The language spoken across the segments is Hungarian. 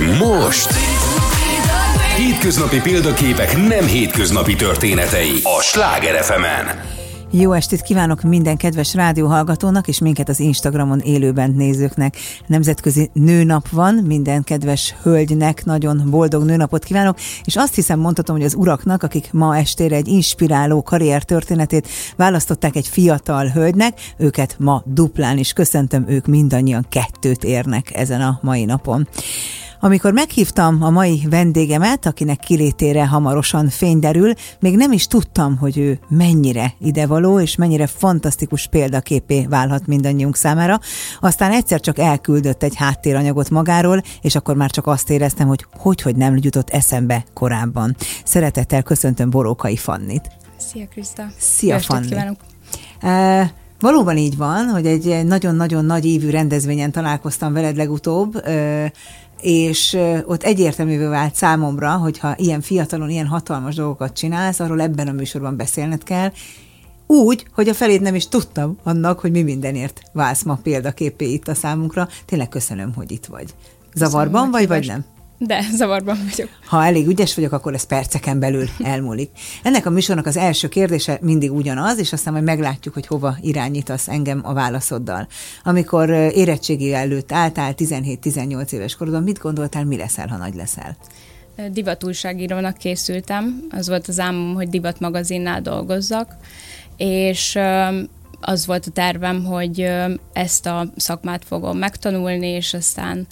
Most... Hétköznapi példaképek nem hétköznapi történetei a Sláger fm -en. Jó estét kívánok minden kedves rádióhallgatónak és minket az Instagramon élőben nézőknek. Nemzetközi nőnap van, minden kedves hölgynek nagyon boldog nőnapot kívánok, és azt hiszem mondhatom, hogy az uraknak, akik ma estére egy inspiráló karrier történetét választották egy fiatal hölgynek, őket ma duplán is köszöntöm, ők mindannyian kettőt érnek ezen a mai napon. Amikor meghívtam a mai vendégemet, akinek kilétére hamarosan fény derül, még nem is tudtam, hogy ő mennyire idevaló és mennyire fantasztikus példaképé válhat mindannyiunk számára. Aztán egyszer csak elküldött egy háttéranyagot magáról, és akkor már csak azt éreztem, hogy hogy, hogy nem jutott eszembe korábban. Szeretettel köszöntöm Borókai Fannit. Szia Krista! Szia Fanni! Kívánok. Uh, Valóban így van, hogy egy nagyon-nagyon nagy évű rendezvényen találkoztam veled legutóbb, és ott egyértelművé vált számomra, hogy ha ilyen fiatalon, ilyen hatalmas dolgokat csinálsz, arról ebben a műsorban beszélned kell, úgy, hogy a feléd nem is tudtam annak, hogy mi mindenért válsz ma példaképé itt a számunkra. Tényleg köszönöm, hogy itt vagy. Zavarban vagy, vagy nem? De, zavarban vagyok. Ha elég ügyes vagyok, akkor ez perceken belül elmúlik. Ennek a műsornak az első kérdése mindig ugyanaz, és aztán majd meglátjuk, hogy hova irányítasz engem a válaszoddal. Amikor érettségi előtt álltál 17-18 éves korodon, mit gondoltál, mi leszel, ha nagy leszel? Divatújságírónak készültem. Az volt az álmom, hogy divat magazinnál dolgozzak, és az volt a tervem, hogy ezt a szakmát fogom megtanulni, és aztán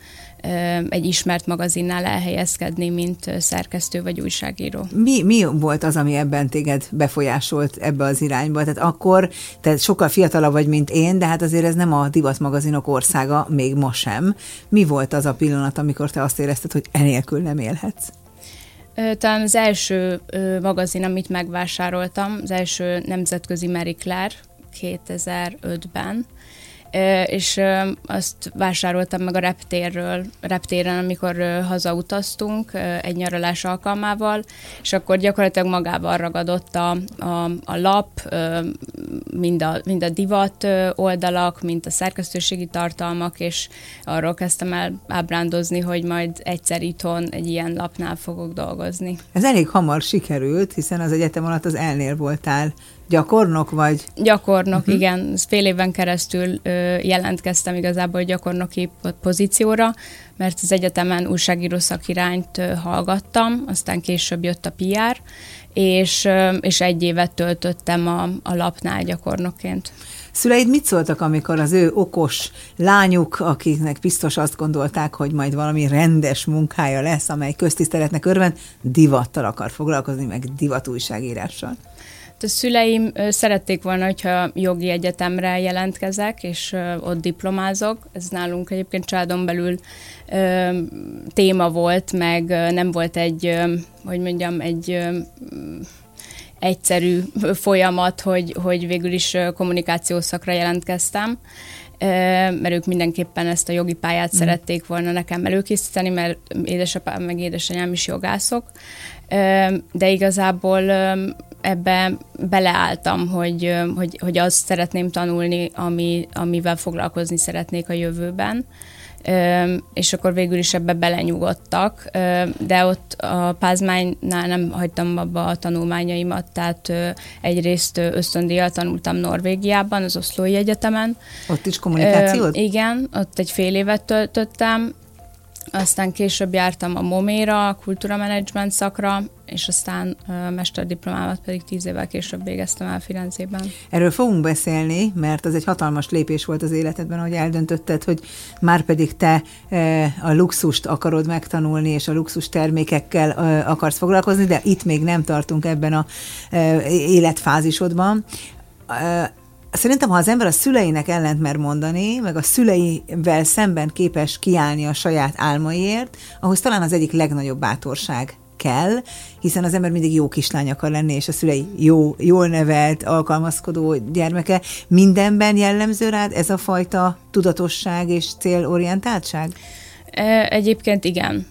egy ismert magazinnál elhelyezkedni, mint szerkesztő vagy újságíró. Mi, mi volt az, ami ebben téged befolyásolt ebbe az irányba? Tehát akkor te sokkal fiatalabb vagy, mint én, de hát azért ez nem a divatmagazinok országa, még ma sem. Mi volt az a pillanat, amikor te azt érezted, hogy enélkül nem élhetsz? Talán az első magazin, amit megvásároltam, az első nemzetközi Marie Claire 2005-ben, és azt vásároltam meg a reptérről, reptéren, amikor hazautaztunk egy nyaralás alkalmával, és akkor gyakorlatilag magával ragadott a, a, a lap, mind a, mind a divat oldalak, mint a szerkesztőségi tartalmak, és arról kezdtem el ábrándozni, hogy majd egyszer itthon egy ilyen lapnál fogok dolgozni. Ez elég hamar sikerült, hiszen az egyetem alatt az elnél voltál Gyakornok vagy? Gyakornok, uh-huh. igen. Fél éven keresztül ö, jelentkeztem igazából gyakornoki pozícióra, mert az egyetemen újságíró szakirányt ö, hallgattam, aztán később jött a PR, és, ö, és egy évet töltöttem a, a lapnál gyakornokként. Szüleid mit szóltak, amikor az ő okos lányuk, akiknek biztos azt gondolták, hogy majd valami rendes munkája lesz, amely köztiszteletnek örvend, divattal akar foglalkozni, meg divatújságírással? A szüleim szerették volna, hogyha jogi egyetemre jelentkezek, és ott diplomázok. Ez nálunk egyébként családon belül téma volt, meg nem volt egy, hogy mondjam, egy egyszerű folyamat, hogy, hogy végül is kommunikációs szakra jelentkeztem mert ők mindenképpen ezt a jogi pályát mm. szerették volna nekem előkészíteni, mert édesapám meg édesanyám is jogászok, de igazából ebbe beleálltam, hogy, hogy, hogy azt szeretném tanulni, ami, amivel foglalkozni szeretnék a jövőben és akkor végül is ebbe belenyugodtak, de ott a Pázmánynál nem hagytam abba a tanulmányaimat, tehát egyrészt ösztöndíjjal tanultam Norvégiában, az Oszlói Egyetemen. Ott is kommunikációt? Igen, ott egy fél évet töltöttem, aztán később jártam a MOMÉ-ra, a kultúra management szakra, és aztán mesterdiplomámat pedig tíz évvel később végeztem el Firenzében. Erről fogunk beszélni, mert az egy hatalmas lépés volt az életedben, hogy eldöntötted, hogy már pedig te a luxust akarod megtanulni, és a luxus termékekkel akarsz foglalkozni, de itt még nem tartunk ebben a életfázisodban Szerintem, ha az ember a szüleinek ellent mer mondani, meg a szüleivel szemben képes kiállni a saját álmaiért, ahhoz talán az egyik legnagyobb bátorság kell, hiszen az ember mindig jó kislány akar lenni, és a szülei jó, jól nevelt, alkalmazkodó gyermeke. Mindenben jellemző rád ez a fajta tudatosság és célorientáltság? Egyébként igen.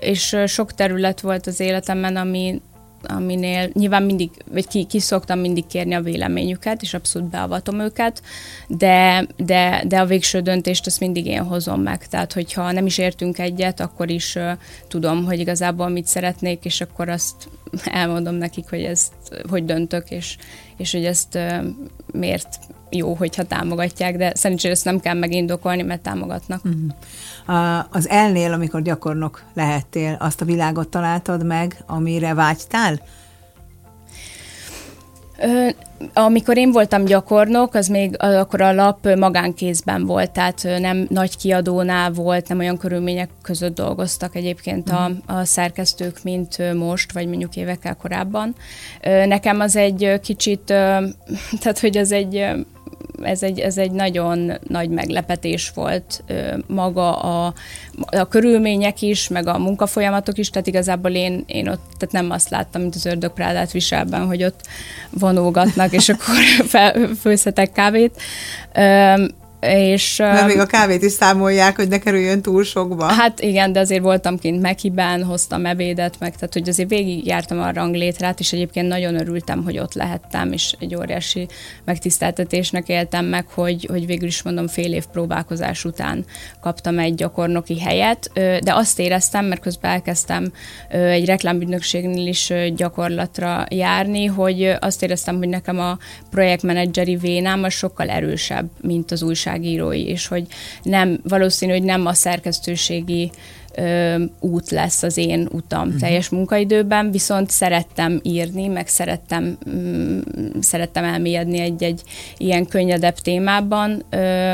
És sok terület volt az életemben, ami aminél nyilván mindig, vagy ki, ki szoktam mindig kérni a véleményüket, és abszolút beavatom őket, de, de, de a végső döntést azt mindig én hozom meg. Tehát, hogyha nem is értünk egyet, akkor is uh, tudom, hogy igazából mit szeretnék, és akkor azt elmondom nekik, hogy ezt hogy döntök, és, és hogy ezt uh, miért jó, hogyha támogatják, de szerencsére ezt nem kell megindokolni, mert támogatnak. Uh-huh. Az elnél, amikor gyakornok lehettél, azt a világot találtad meg, amire vágytál? Ö, amikor én voltam gyakornok, az még akkor a lap magánkézben volt, tehát nem nagy kiadónál volt, nem olyan körülmények között dolgoztak egyébként a, a szerkesztők, mint most, vagy mondjuk évekkel korábban. Nekem az egy kicsit, tehát hogy az egy ez egy, ez egy nagyon nagy meglepetés volt maga a, a körülmények is, meg a munkafolyamatok is, tehát igazából én, én ott tehát nem azt láttam, mint az ördögprádát viselben, hogy ott vonógatnak, és akkor fel, főzhetek kávét. És, Mert még a kávét is számolják, hogy ne kerüljön túl sokba. Hát igen, de azért voltam kint Mekiben, hoztam ebédet, meg tehát hogy azért végigjártam a ranglétrát, és egyébként nagyon örültem, hogy ott lehettem, és egy óriási megtiszteltetésnek éltem meg, hogy, hogy végül is mondom fél év próbálkozás után kaptam egy gyakornoki helyet, de azt éreztem, mert közben elkezdtem egy reklámügynökségnél is gyakorlatra járni, hogy azt éreztem, hogy nekem a projektmenedzseri vénám az sokkal erősebb, mint az újság újságírói, és hogy nem, valószínű, hogy nem a szerkesztőségi ö, út lesz az én utam uh-huh. teljes munkaidőben, viszont szerettem írni, meg szerettem, mm, szerettem elmélyedni egy-egy ilyen könnyedebb témában, ö,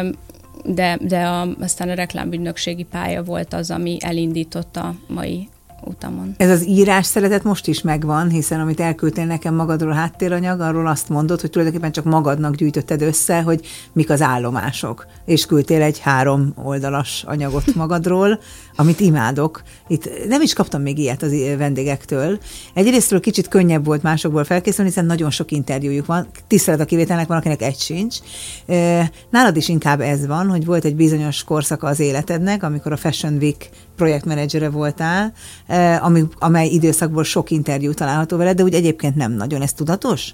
de, de a, aztán a reklámügynökségi pálya volt az, ami elindította a mai utamon. Ez az írás szeretet most is megvan, hiszen amit elküldtél nekem magadról háttéranyag, arról azt mondod, hogy tulajdonképpen csak magadnak gyűjtötted össze, hogy mik az állomások. És küldtél egy három oldalas anyagot magadról, amit imádok. Itt nem is kaptam még ilyet az vendégektől. Egyrésztről kicsit könnyebb volt másokból felkészülni, hiszen nagyon sok interjújuk van. Tisztelet a kivételnek van, akinek egy sincs. Nálad is inkább ez van, hogy volt egy bizonyos korszaka az életednek, amikor a Fashion Week projektmenedzsere voltál, ami, amely időszakból sok interjú található veled, de úgy egyébként nem nagyon. Ez tudatos?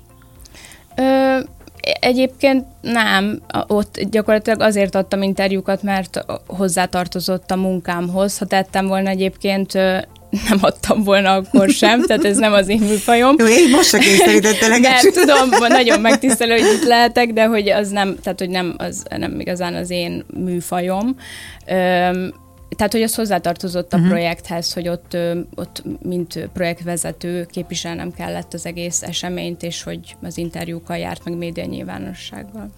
Ö, Egyébként nem, ott gyakorlatilag azért adtam interjúkat, mert hozzátartozott a munkámhoz. Ha tettem volna egyébként, nem adtam volna akkor sem, tehát ez nem az én műfajom. Jó, én most se kényszerítettelek. Nem, tudom, nagyon megtisztelő, hogy itt lehetek, de hogy az nem, tehát hogy nem, az nem igazán az én műfajom. Üm, tehát, hogy az hozzátartozott a uh-huh. projekthez, hogy ott, ott mint projektvezető képviselnem kellett az egész eseményt, és hogy az interjúkkal járt meg média nyilvánossággal.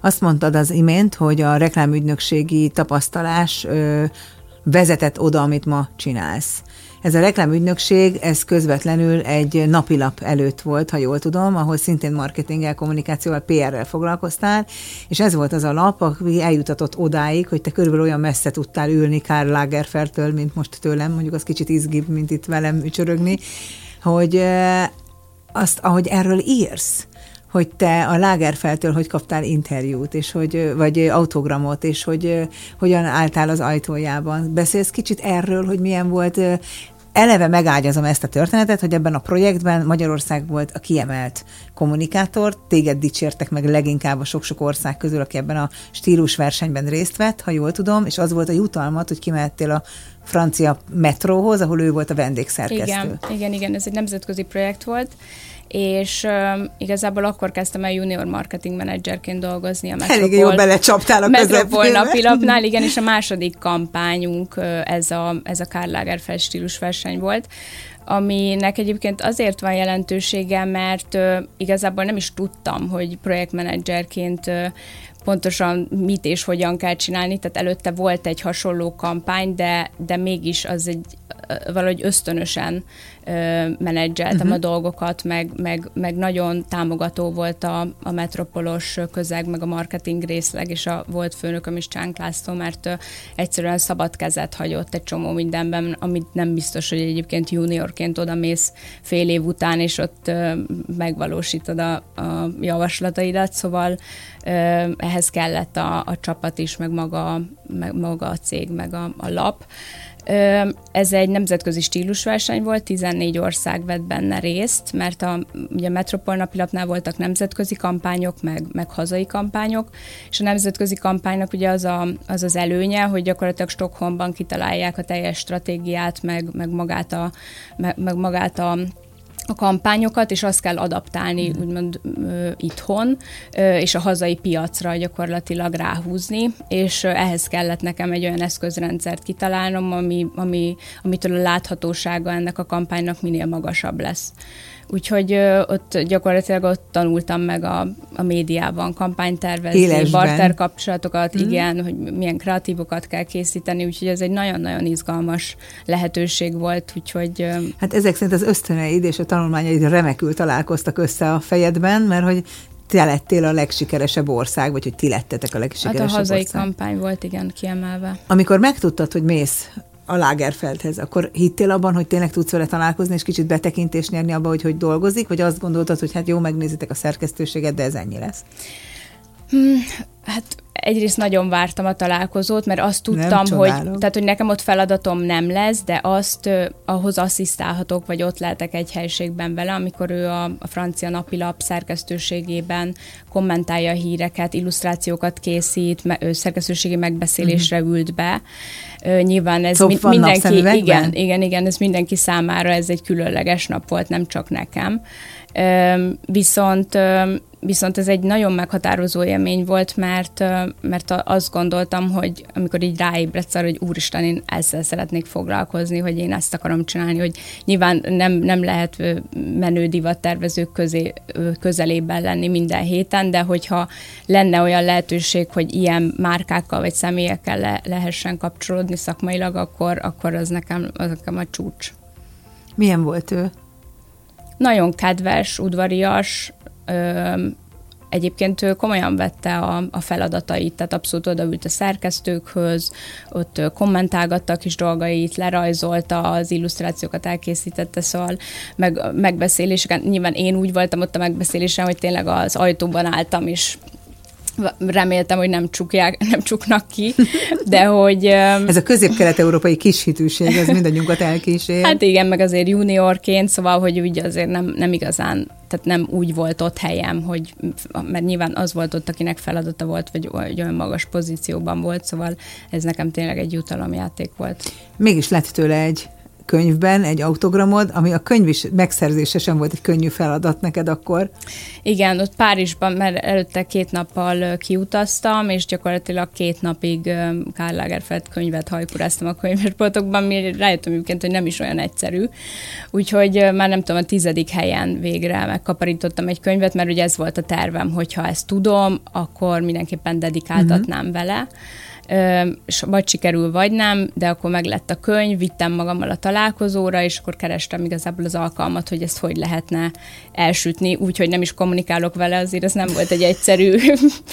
Azt mondtad az imént, hogy a reklámügynökségi tapasztalás ö, vezetett oda, amit ma csinálsz. Ez a reklámügynökség, ez közvetlenül egy napilap előtt volt, ha jól tudom, ahol szintén marketinggel, kommunikációval, PR-rel foglalkoztál, és ez volt az a lap, aki eljutatott odáig, hogy te körülbelül olyan messze tudtál ülni Karl Lagerfeldtől, mint most tőlem, mondjuk az kicsit izgibb, mint itt velem ücsörögni, hogy azt, ahogy erről írsz, hogy te a Lagerfeltől hogy kaptál interjút, és hogy, vagy autogramot, és hogy hogyan álltál az ajtójában. Beszélsz kicsit erről, hogy milyen volt eleve megágyazom ezt a történetet, hogy ebben a projektben Magyarország volt a kiemelt kommunikátor, téged dicsértek meg leginkább a sok-sok ország közül, aki ebben a stílusversenyben részt vett, ha jól tudom, és az volt a jutalmat, hogy kimehettél a francia metróhoz, ahol ő volt a vendégszerkesztő. Igen, igen, igen, ez egy nemzetközi projekt volt, és uh, igazából akkor kezdtem el junior marketing menedzserként dolgozni a Metropol. Elég jól belecsaptál a Metropol napilapnál, igen, és a második kampányunk ez a, ez a Karl Lagerfeld stílus verseny volt, aminek egyébként azért van jelentősége, mert uh, igazából nem is tudtam, hogy projektmenedzserként uh, pontosan mit és hogyan kell csinálni, tehát előtte volt egy hasonló kampány, de, de mégis az egy valahogy ösztönösen menedzseltem uh-huh. a dolgokat, meg, meg, meg nagyon támogató volt a, a metropolos közeg, meg a marketing részleg, és a volt főnököm is Csánk László, mert egyszerűen szabad kezet hagyott egy csomó mindenben, amit nem biztos, hogy egyébként juniorként oda mész fél év után, és ott megvalósítod a, a javaslataidat, szóval ehhez kellett a, a csapat is, meg maga, meg maga a cég, meg a, a lap. Ez egy nemzetközi stílusverseny volt, 14 ország vett benne részt, mert a, ugye a Metropol napilapnál voltak nemzetközi kampányok, meg, meg hazai kampányok, és a nemzetközi kampánynak ugye az, a, az az előnye, hogy gyakorlatilag Stockholmban kitalálják a teljes stratégiát, meg, meg magát a, meg, meg magát a a kampányokat, és azt kell adaptálni mm. úgymond ö, itthon, ö, és a hazai piacra gyakorlatilag ráhúzni, és ö, ehhez kellett nekem egy olyan eszközrendszert kitalálnom, ami, ami, amitől a láthatósága ennek a kampánynak minél magasabb lesz. Úgyhogy ö, ott gyakorlatilag ott tanultam meg a, a médiában kampánytervezni, Élesben. barter kapcsolatokat, mm. igen, hogy milyen kreatívokat kell készíteni, úgyhogy ez egy nagyon-nagyon izgalmas lehetőség volt, úgyhogy... Ö, hát ezek szerint az ösztöneid és a tanulmányaid remekül találkoztak össze a fejedben, mert hogy te lettél a legsikeresebb ország, vagy hogy ti lettetek a legsikeresebb ország. Hát a hazai ország. kampány volt, igen, kiemelve. Amikor megtudtad, hogy mész a Lagerfeldhez, akkor hittél abban, hogy tényleg tudsz vele találkozni, és kicsit betekintést nyerni abba, hogy hogy dolgozik, vagy azt gondoltad, hogy hát jó, megnézitek a szerkesztőséget, de ez ennyi lesz? Hmm, hát egyrészt nagyon vártam a találkozót, mert azt tudtam, hogy, tehát, hogy nekem ott feladatom nem lesz, de azt uh, ahhoz asszisztálhatok, vagy ott lehetek egy helységben vele, amikor ő a, a francia napilap szerkesztőségében kommentálja a híreket, illusztrációkat készít, me, ő szerkesztőségi megbeszélésre uh-huh. ült be. Uh, nyilván ez mi, mindenki, igen, igen, igen, ez mindenki számára ez egy különleges nap volt, nem csak nekem. Viszont Viszont ez egy nagyon meghatározó élmény volt, mert, mert azt gondoltam, hogy amikor így ráébredsz arra, hogy úristen, én ezzel szeretnék foglalkozni, hogy én ezt akarom csinálni, hogy nyilván nem, nem lehet menő divattervezők közé, közelében lenni minden héten, de hogyha lenne olyan lehetőség, hogy ilyen márkákkal vagy személyekkel le, lehessen kapcsolódni szakmailag, akkor, akkor az nekem, az nekem a csúcs. Milyen volt ő? Nagyon kedves, udvarias, egyébként ő komolyan vette a, a feladatait, tehát abszolút odaült a szerkesztőkhöz, ott kommentálgatta kis dolgait, lerajzolta, az illusztrációkat elkészítette, szóval meg, megbeszéléseken, nyilván én úgy voltam ott a megbeszélésen, hogy tényleg az ajtóban álltam, és reméltem, hogy nem, csukják, nem csuknak ki, de hogy... Ez a közép-kelet-európai kishitűség, ez mindannyiunkat elkísér. Hát igen, meg azért juniorként, szóval, hogy úgy azért nem, nem igazán, tehát nem úgy volt ott helyem, hogy, mert nyilván az volt ott, akinek feladata volt, vagy, vagy olyan magas pozícióban volt, szóval ez nekem tényleg egy jutalomjáték volt. Mégis lett tőle egy könyvben egy autogramod, ami a könyv is megszerzése sem volt egy könnyű feladat neked akkor. Igen, ott Párizsban, mert előtte két nappal kiutaztam, és gyakorlatilag két napig Karl Lagerfeld könyvet hajkuráztam a könyvesboltokban, mi rájöttem egyébként, hogy nem is olyan egyszerű. Úgyhogy már nem tudom, a tizedik helyen végre megkaparítottam egy könyvet, mert ugye ez volt a tervem, hogyha ezt tudom, akkor mindenképpen dedikáltatnám uh-huh. vele vagy sikerül, vagy nem, de akkor meg lett a könyv, vittem magammal a találkozóra, és akkor kerestem igazából az alkalmat, hogy ezt hogy lehetne elsütni, úgyhogy nem is kommunikálok vele, azért ez nem volt egy egyszerű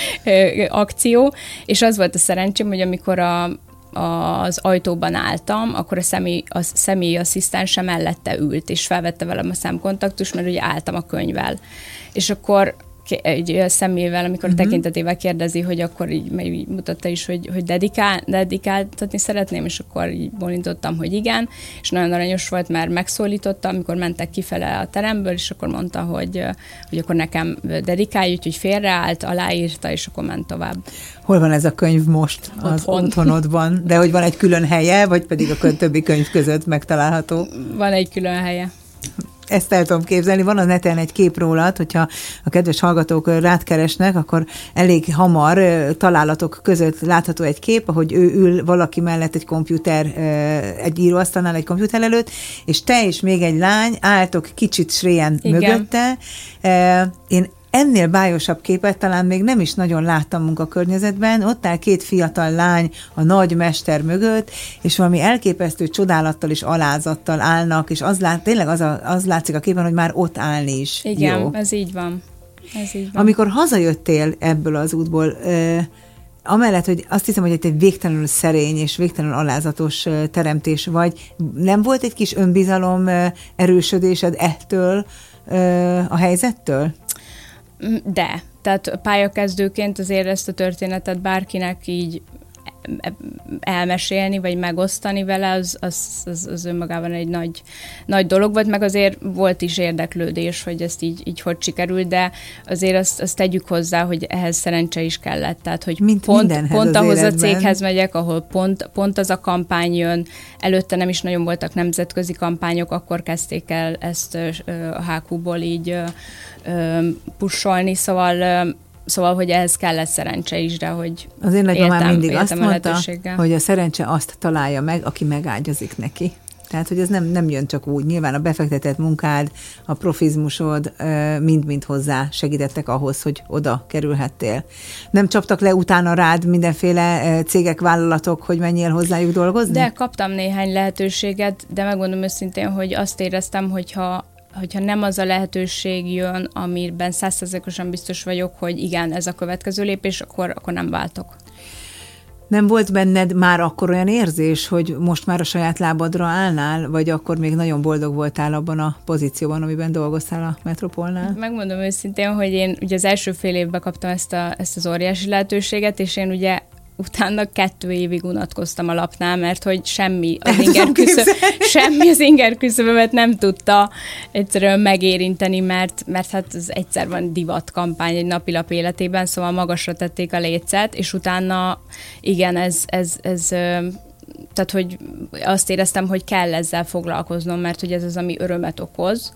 akció, és az volt a szerencsém, hogy amikor a, az ajtóban álltam, akkor a személy, a személyi asszisztense mellette ült, és felvette velem a szemkontaktus, mert ugye álltam a könyvvel. És akkor egy szemével, amikor uh-huh. a tekintetével kérdezi, hogy akkor így, így mutatta is, hogy, hogy dedikál, dedikáltatni szeretném, és akkor így bolintottam, hogy igen, és nagyon aranyos volt, mert megszólította, amikor mentek kifele a teremből, és akkor mondta, hogy, hogy akkor nekem dedikálj, úgyhogy félreállt, aláírta, és akkor ment tovább. Hol van ez a könyv most az Otthon. otthonodban? De hogy van egy külön helye, vagy pedig a többi könyv között megtalálható? Van egy külön helye ezt el tudom képzelni. Van a neten egy kép rólad, hogyha a kedves hallgatók rád keresnek, akkor elég hamar találatok között látható egy kép, ahogy ő ül valaki mellett egy komputer, egy íróasztalnál egy komputer előtt, és te és még egy lány álltok kicsit sréjen mögötte. Én ennél bájosabb képet talán még nem is nagyon láttam munkakörnyezetben. Ott áll két fiatal lány a nagy mester mögött, és valami elképesztő csodálattal és alázattal állnak, és az lát, tényleg az, a, az látszik a képen, hogy már ott állni is Igen, jó. ez így van. Ez így van. Amikor hazajöttél ebből az útból, amellett, hogy azt hiszem, hogy itt egy végtelenül szerény és végtelenül alázatos teremtés vagy, nem volt egy kis önbizalom erősödésed ettől a helyzettől? De, tehát pályakezdőként azért ezt a történetet bárkinek így elmesélni, vagy megosztani vele, az, az, az, az önmagában egy nagy, nagy dolog volt, meg azért volt is érdeklődés, hogy ezt így, így hogy sikerült, de azért azt, azt tegyük hozzá, hogy ehhez szerencse is kellett. Tehát, hogy Mint pont, pont ahhoz életben. a céghez megyek, ahol pont, pont az a kampány jön, előtte nem is nagyon voltak nemzetközi kampányok, akkor kezdték el ezt a HQ-ból így pusolni, szóval Szóval, hogy ehhez kellett szerencse is, de hogy Az én már mindig azt mondta, hogy a szerencse azt találja meg, aki megágyazik neki. Tehát, hogy ez nem, nem jön csak úgy. Nyilván a befektetett munkád, a profizmusod mind-mind hozzá segítettek ahhoz, hogy oda kerülhettél. Nem csaptak le utána rád mindenféle cégek, vállalatok, hogy menjél hozzájuk dolgozni? De kaptam néhány lehetőséget, de megmondom őszintén, hogy azt éreztem, hogyha hogyha nem az a lehetőség jön, amiben százszerzékosan biztos vagyok, hogy igen, ez a következő lépés, akkor, akkor nem váltok. Nem volt benned már akkor olyan érzés, hogy most már a saját lábadra állnál, vagy akkor még nagyon boldog voltál abban a pozícióban, amiben dolgoztál a Metropolnál? Megmondom őszintén, hogy én ugye az első fél évben kaptam ezt, a, ezt az óriási lehetőséget, és én ugye utána kettő évig unatkoztam a lapnál, mert hogy semmi az inger küszöb, semmi az inger küszöbömet nem tudta egyszerűen megérinteni, mert, mert hát ez egyszer van divat kampány egy napilap életében, szóval magasra tették a lécet, és utána igen, ez, ez, ez tehát, hogy azt éreztem, hogy kell ezzel foglalkoznom, mert hogy ez az, ami örömet okoz.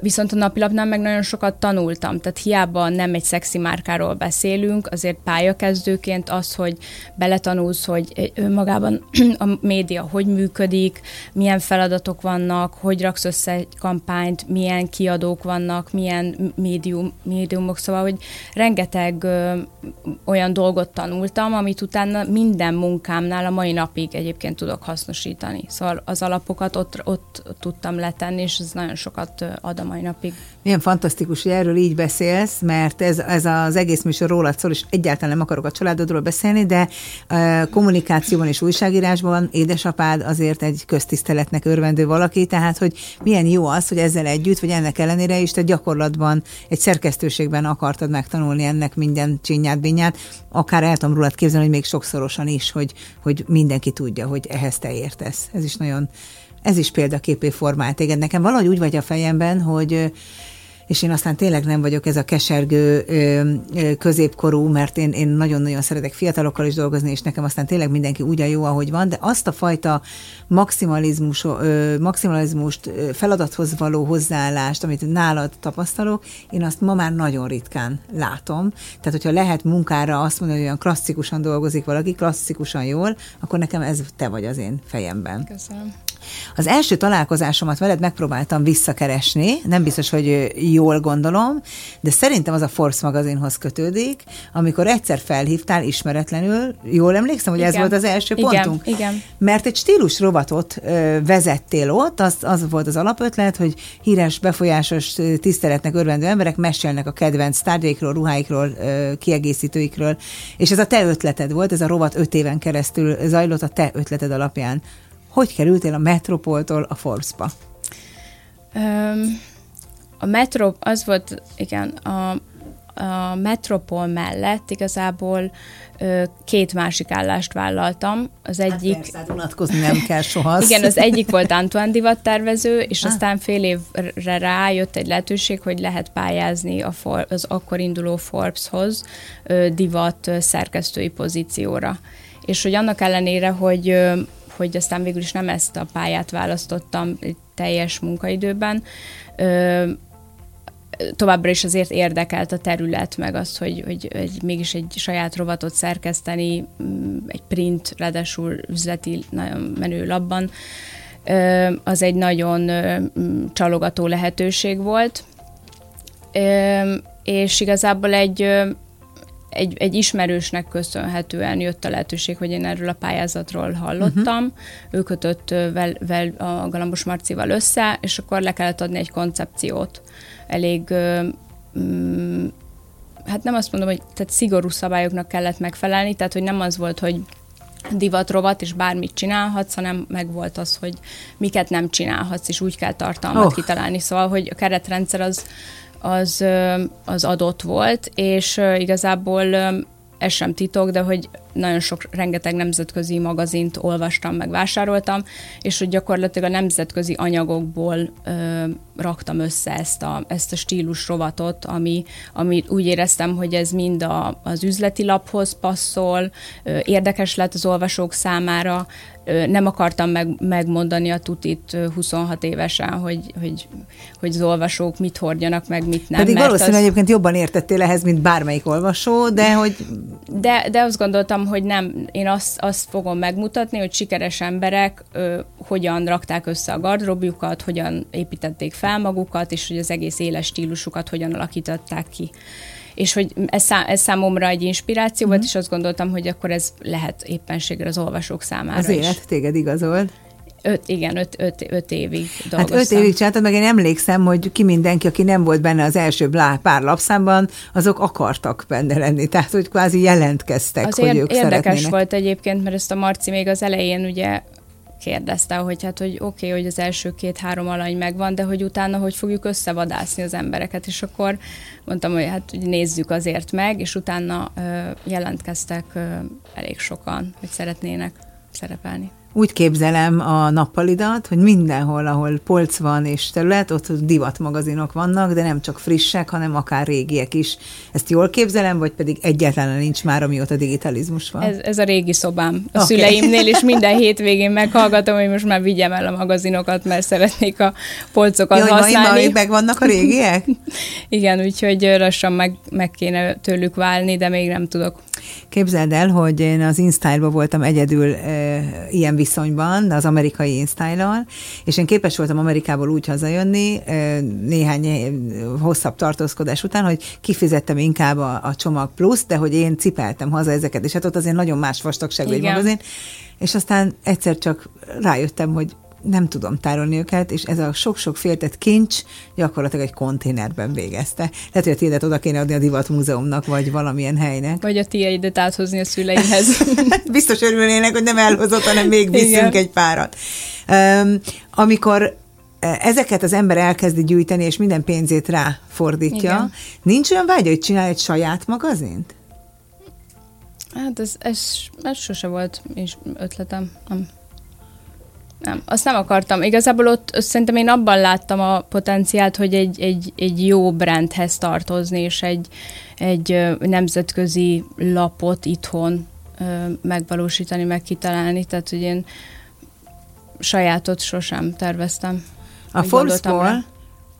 Viszont a napilapnál meg nagyon sokat tanultam, tehát hiába nem egy szexi márkáról beszélünk, azért pályakezdőként az, hogy beletanulsz, hogy önmagában a média hogy működik, milyen feladatok vannak, hogy raksz össze egy kampányt, milyen kiadók vannak, milyen médium, médiumok, szóval, hogy rengeteg ö, olyan dolgot tanultam, amit utána minden munkámnál a mai napig egyébként tudok hasznosítani. Szóval az alapokat ott, ott tudtam letenni, és ez nagyon sokat ad a mai napig. Milyen fantasztikus, hogy erről így beszélsz, mert ez, ez az egész műsor rólad szól, és egyáltalán nem akarok a családodról beszélni, de uh, kommunikációban és újságírásban édesapád azért egy köztiszteletnek örvendő valaki, tehát hogy milyen jó az, hogy ezzel együtt, vagy ennek ellenére is te gyakorlatban egy szerkesztőségben akartad megtanulni ennek minden csinyát, binyát, akár el tudom rólad képzelni, hogy még sokszorosan is, hogy, hogy mindenki tudja, hogy ehhez te értesz. Ez is nagyon ez is példaképé formált téged. Nekem valahogy úgy vagy a fejemben, hogy és én aztán tényleg nem vagyok ez a kesergő középkorú, mert én, én nagyon-nagyon szeretek fiatalokkal is dolgozni, és nekem aztán tényleg mindenki úgy jó, ahogy van, de azt a fajta maximalizmus, maximalizmust, feladathoz való hozzáállást, amit nálad tapasztalok, én azt ma már nagyon ritkán látom. Tehát, hogyha lehet munkára azt mondani, hogy olyan klasszikusan dolgozik valaki, klasszikusan jól, akkor nekem ez te vagy az én fejemben. Köszönöm. Az első találkozásomat veled megpróbáltam visszakeresni, nem biztos, hogy jól gondolom, de szerintem az a Force magazinhoz kötődik, amikor egyszer felhívtál ismeretlenül, jól emlékszem, hogy igen. ez volt az első igen, pontunk? Igen. Mert egy stílus rovatot ö, vezettél ott, az, az volt az alapötlet, hogy híres, befolyásos, tiszteletnek örvendő emberek mesélnek a kedvenc tárgyaikról, ruháikról, ö, kiegészítőikről, és ez a te ötleted volt, ez a rovat öt éven keresztül zajlott a te ötleted alapján. Hogy kerültél a Metropoltól a Forbes-ba? Um, a Metro, az volt, igen, a, a Metropol mellett igazából ö, két másik állást vállaltam. Az hát egyik... Hát persze, unatkozni nem kell soha. Igen, az egyik volt Antoine divat tervező, és ah. aztán fél évre rájött egy lehetőség, hogy lehet pályázni a for, az akkor induló Forbeshoz ö, divat szerkesztői pozícióra. És hogy annak ellenére, hogy ö, hogy aztán végül is nem ezt a pályát választottam teljes munkaidőben. Ö, továbbra is azért érdekelt a terület, meg az, hogy, hogy, hogy mégis egy saját rovatot szerkeszteni, mm, egy print, ráadásul üzleti, nagyon menő labban, az egy nagyon mm, csalogató lehetőség volt. És igazából egy egy, egy ismerősnek köszönhetően jött a lehetőség, hogy én erről a pályázatról hallottam. Uh-huh. Ő kötött vel, vel a Galambos Marcival össze, és akkor le kellett adni egy koncepciót. Elég mm, hát nem azt mondom, hogy tehát szigorú szabályoknak kellett megfelelni, tehát hogy nem az volt, hogy divatrovat, és bármit csinálhatsz, hanem meg volt az, hogy miket nem csinálhatsz, és úgy kell tartalmat oh. kitalálni. Szóval, hogy a keretrendszer az az, az adott volt, és igazából ez sem titok, de hogy nagyon sok, rengeteg nemzetközi magazint olvastam, meg vásároltam, és hogy gyakorlatilag a nemzetközi anyagokból ö, raktam össze ezt a, ezt a stílus rovatot, ami, ami úgy éreztem, hogy ez mind a, az üzleti laphoz passzol, ö, érdekes lett az olvasók számára, nem akartam meg, megmondani a tutit 26 évesen, hogy, hogy, hogy az olvasók mit hordjanak, meg mit nem. Pedig valószínűleg az... egyébként jobban értettél ehhez, mint bármelyik olvasó, de hogy... De, de azt gondoltam, hogy nem, én azt, azt fogom megmutatni, hogy sikeres emberek ö, hogyan rakták össze a gardrobjukat, hogyan építették fel magukat, és hogy az egész éles stílusukat hogyan alakították ki és hogy ez, szá, ez számomra egy inspiráció volt, mm. és azt gondoltam, hogy akkor ez lehet éppenségre az olvasók számára Az élet is. téged igazolt. Öt, igen, öt, öt, öt évig dolgoztam. Hát öt évig csináltam, meg én emlékszem, hogy ki mindenki, aki nem volt benne az első pár lapszámban, azok akartak benne lenni, tehát hogy kvázi jelentkeztek, az hogy ér- ők érdekes szeretnének. volt egyébként, mert ezt a Marci még az elején ugye kérdezte, hogy hát, hogy oké, okay, hogy az első két-három alany megvan, de hogy utána hogy fogjuk összevadászni az embereket, és akkor mondtam, hogy hát hogy nézzük azért meg, és utána ö, jelentkeztek ö, elég sokan, hogy szeretnének szerepelni úgy képzelem a nappalidat, hogy mindenhol, ahol polc van és terület, ott divatmagazinok vannak, de nem csak frissek, hanem akár régiek is. Ezt jól képzelem, vagy pedig egyáltalán nincs már, amióta digitalizmus van? Ez, ez a régi szobám a okay. szüleimnél, és minden hétvégén meghallgatom, hogy most már vigyem el a magazinokat, mert szeretnék a polcokat Jaj, használni. Jaj, meg vannak a régiek? Igen, úgyhogy lassan meg, meg kéne tőlük válni, de még nem tudok. Képzeld el, hogy én az InStyle-ban voltam egyedül e, ilyen viszonyban, az amerikai InStyle-al, és én képes voltam Amerikából úgy hazajönni e, néhány hosszabb tartózkodás után, hogy kifizettem inkább a, a csomag plusz, de hogy én cipeltem haza ezeket, és hát ott azért nagyon más vastagságú egy magazin, és aztán egyszer csak rájöttem, hogy nem tudom tárolni őket, és ez a sok-sok féltett kincs gyakorlatilag egy konténerben végezte. Lehet, hogy a tiédet oda kéne adni a Divat Múzeumnak, vagy valamilyen helynek. Vagy a tiédet áthozni a szüleimhez. Biztos örülnének, hogy nem elhozott, hanem még viszünk Igen. egy párat. Um, amikor ezeket az ember elkezdi gyűjteni, és minden pénzét rá fordítja, Igen. nincs olyan vágy, hogy csinál egy saját magazint? Hát ez, ez, ez sose volt és ötletem. Nem. Nem, azt nem akartam. Igazából ott szerintem én abban láttam a potenciált, hogy egy, egy, egy jó brandhez tartozni, és egy, egy nemzetközi lapot itthon megvalósítani, meg kitalálni. Tehát, hogy én sajátot sosem terveztem. A Forbes-ból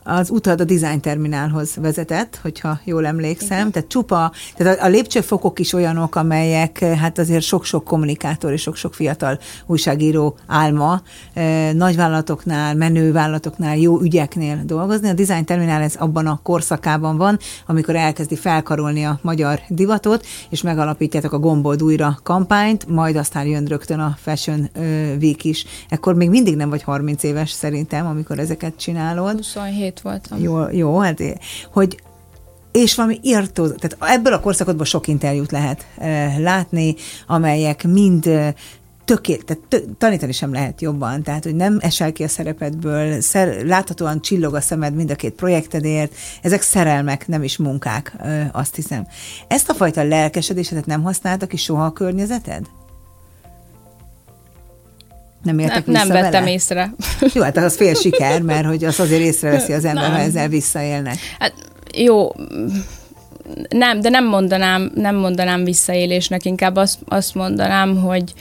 az utad a design terminálhoz vezetett, hogyha jól emlékszem. Igen. Tehát csupa, tehát a, a lépcsőfokok is olyanok, amelyek hát azért sok-sok kommunikátor és sok-sok fiatal újságíró álma eh, nagyvállalatoknál, menővállalatoknál, jó ügyeknél dolgozni. A design terminál ez abban a korszakában van, amikor elkezdi felkarolni a magyar divatot, és megalapítjátok a Gombold újra kampányt, majd aztán jön rögtön a Fashion Week is. Ekkor még mindig nem vagy 30 éves szerintem, amikor ezeket csinálod. 27 hét voltam. Jó, jó hát hogy és valami írtó, tehát ebből a korszakotból sok interjút lehet e, látni, amelyek mind e, tökélet, tehát tö, tanítani sem lehet jobban, tehát hogy nem esel ki a szerepedből, szer, láthatóan csillog a szemed mind a két projektedért, ezek szerelmek, nem is munkák, e, azt hiszem. Ezt a fajta lelkesedésedet nem használtak ki soha a környezeted? Nem értek ne, Nem vettem vele? észre. Jó, hát az fél siker, mert hogy az azért észreveszi az ember, nem. ha ezzel visszaélnek. Hát jó, nem, de nem mondanám, nem mondanám visszaélésnek, inkább azt, azt mondanám, hogy,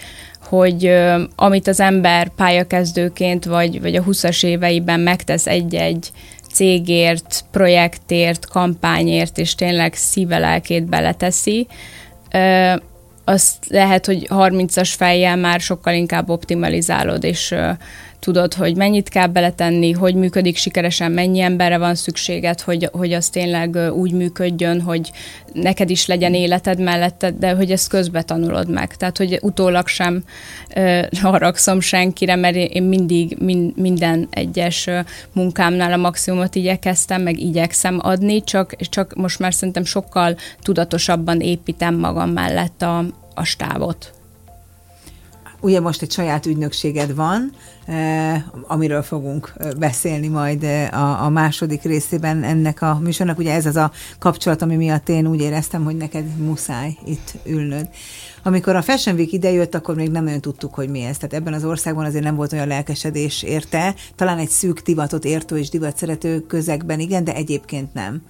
hogy uh, amit az ember pályakezdőként, vagy, vagy a 20-as éveiben megtesz egy-egy cégért, projektért, kampányért, és tényleg szíve lelkét beleteszi, uh, azt lehet, hogy 30-as fejjel már sokkal inkább optimalizálod, és tudod, hogy mennyit kell beletenni, hogy működik sikeresen, mennyi emberre van szükséged, hogy, hogy az tényleg úgy működjön, hogy neked is legyen életed mellette, de hogy ezt közbe tanulod meg. Tehát, hogy utólag sem uh, haragszom senkire, mert én mindig min, minden egyes munkámnál a maximumot igyekeztem, meg igyekszem adni, csak, csak most már szerintem sokkal tudatosabban építem magam mellett a, a stávot. Ugye most egy saját ügynökséged van, amiről fogunk beszélni majd a, a második részében ennek a műsornak. Ugye ez az a kapcsolat, ami miatt én úgy éreztem, hogy neked muszáj itt ülnöd. Amikor a Fashion Week idejött, akkor még nem nagyon tudtuk, hogy mi ez. Tehát ebben az országban azért nem volt olyan lelkesedés érte. Talán egy szűk divatot értő és divat szerető közegben igen, de egyébként nem.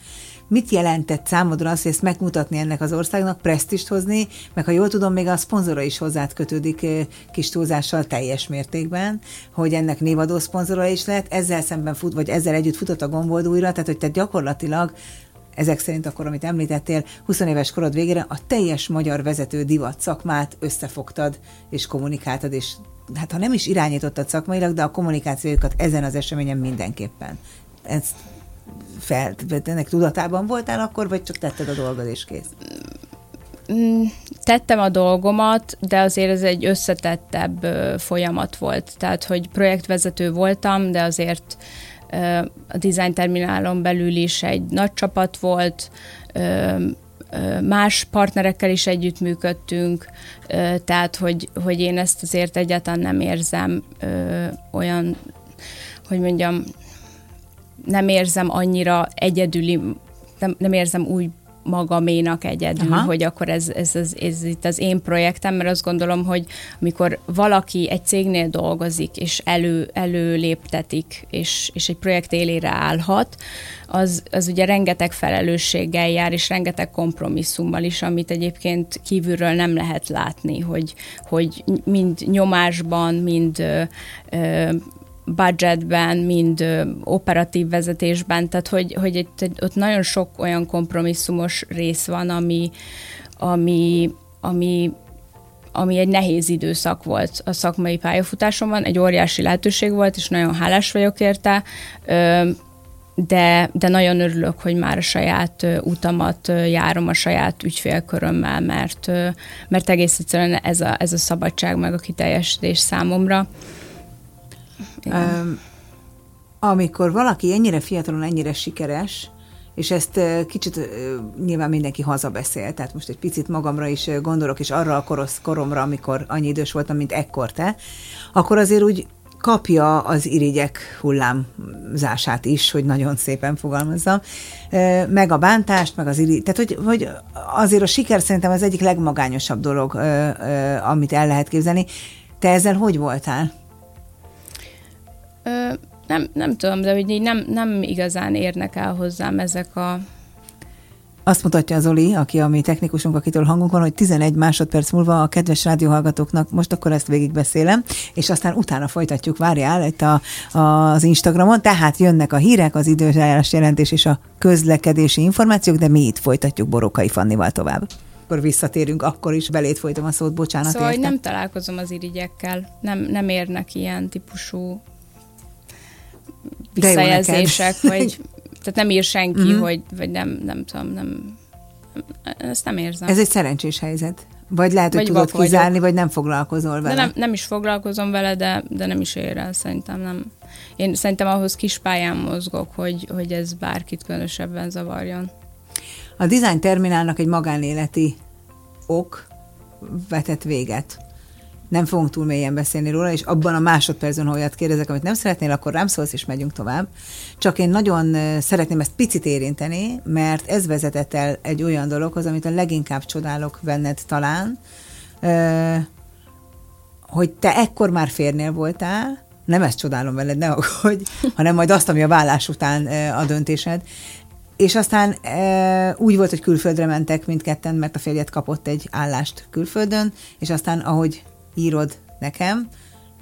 Mit jelentett számodra azt, hogy ezt megmutatni ennek az országnak, presztist hozni, meg ha jól tudom, még a szponzora is hozzád kötődik kis túlzással teljes mértékben, hogy ennek névadó szponzora is lehet, ezzel szemben fut, vagy ezzel együtt futott a gombold újra, tehát hogy te gyakorlatilag ezek szerint akkor, amit említettél, 20 éves korod végére a teljes magyar vezető divat szakmát összefogtad és kommunikáltad, és hát ha nem is irányítottad szakmailag, de a kommunikációjukat ezen az eseményen mindenképpen. Ezt fel, ennek tudatában voltál akkor, vagy csak tetted a dolgod és kész? Mm, tettem a dolgomat, de azért ez egy összetettebb folyamat volt. Tehát, hogy projektvezető voltam, de azért a design terminálon belül is egy nagy csapat volt, más partnerekkel is együttműködtünk, tehát hogy, hogy én ezt azért egyáltalán nem érzem olyan, hogy mondjam, nem érzem annyira egyedüli, nem, nem érzem úgy magaménak egyedül, Aha. hogy akkor ez, ez, ez, ez itt az én projektem, mert azt gondolom, hogy amikor valaki egy cégnél dolgozik, és elő, előléptetik, és, és egy projekt élére állhat, az, az ugye rengeteg felelősséggel jár, és rengeteg kompromisszummal is, amit egyébként kívülről nem lehet látni, hogy, hogy mind nyomásban, mind ö, ö, budgetben, mind ö, operatív vezetésben, tehát hogy, hogy itt, ott nagyon sok olyan kompromisszumos rész van, ami, ami, ami ami egy nehéz időszak volt a szakmai pályafutásomban, egy óriási lehetőség volt, és nagyon hálás vagyok érte, de, de nagyon örülök, hogy már a saját utamat járom a saját ügyfélkörömmel, mert, mert egész egyszerűen ez a, ez a szabadság meg a kiteljesítés számomra. Um, amikor valaki ennyire fiatalon, ennyire sikeres, és ezt kicsit nyilván mindenki hazabeszél, tehát most egy picit magamra is gondolok, és arra a korosz, koromra, amikor annyi idős voltam, mint ekkor te, akkor azért úgy kapja az irigyek hullámzását is, hogy nagyon szépen fogalmazzam, meg a bántást, meg az irigy, tehát hogy, hogy azért a siker szerintem az egyik legmagányosabb dolog, amit el lehet képzelni. Te ezzel hogy voltál? Ö, nem, nem tudom, de hogy így nem, nem igazán érnek el hozzám ezek a azt mutatja az Oli, aki a mi technikusunk, akitől hangunk van, hogy 11 másodperc múlva a kedves rádióhallgatóknak, most akkor ezt végigbeszélem, és aztán utána folytatjuk, várjál itt a, a, az Instagramon, tehát jönnek a hírek, az időjárás jelentés és a közlekedési információk, de mi itt folytatjuk Borokai Fannival tovább. Akkor visszatérünk, akkor is belét folytom a szót, bocsánat. Szóval érte. nem találkozom az irigyekkel, nem, nem érnek ilyen típusú visszajelzések, vagy tehát nem ír senki, mm-hmm. hogy, vagy nem, nem tudom, nem, ezt nem érzem. Ez egy szerencsés helyzet. Vagy lehet, hogy vagy tudod kizárni, vagyok. vagy nem foglalkozol vele. De nem, nem is foglalkozom vele, de, de nem is ér el, szerintem nem. Én szerintem ahhoz kis pályán mozgok, hogy, hogy ez bárkit különösebben zavarjon. A design terminálnak egy magánéleti ok vetett véget nem fogunk túl mélyen beszélni róla, és abban a másodpercben, ha olyat kérdezek, amit nem szeretnél, akkor rám szólsz, és megyünk tovább. Csak én nagyon szeretném ezt picit érinteni, mert ez vezetett el egy olyan dologhoz, amit a leginkább csodálok benned talán, hogy te ekkor már férnél voltál, nem ezt csodálom veled, ne hogy, hanem majd azt, ami a vállás után a döntésed, és aztán e, úgy volt, hogy külföldre mentek mindketten, mert a férjed kapott egy állást külföldön, és aztán ahogy írod nekem,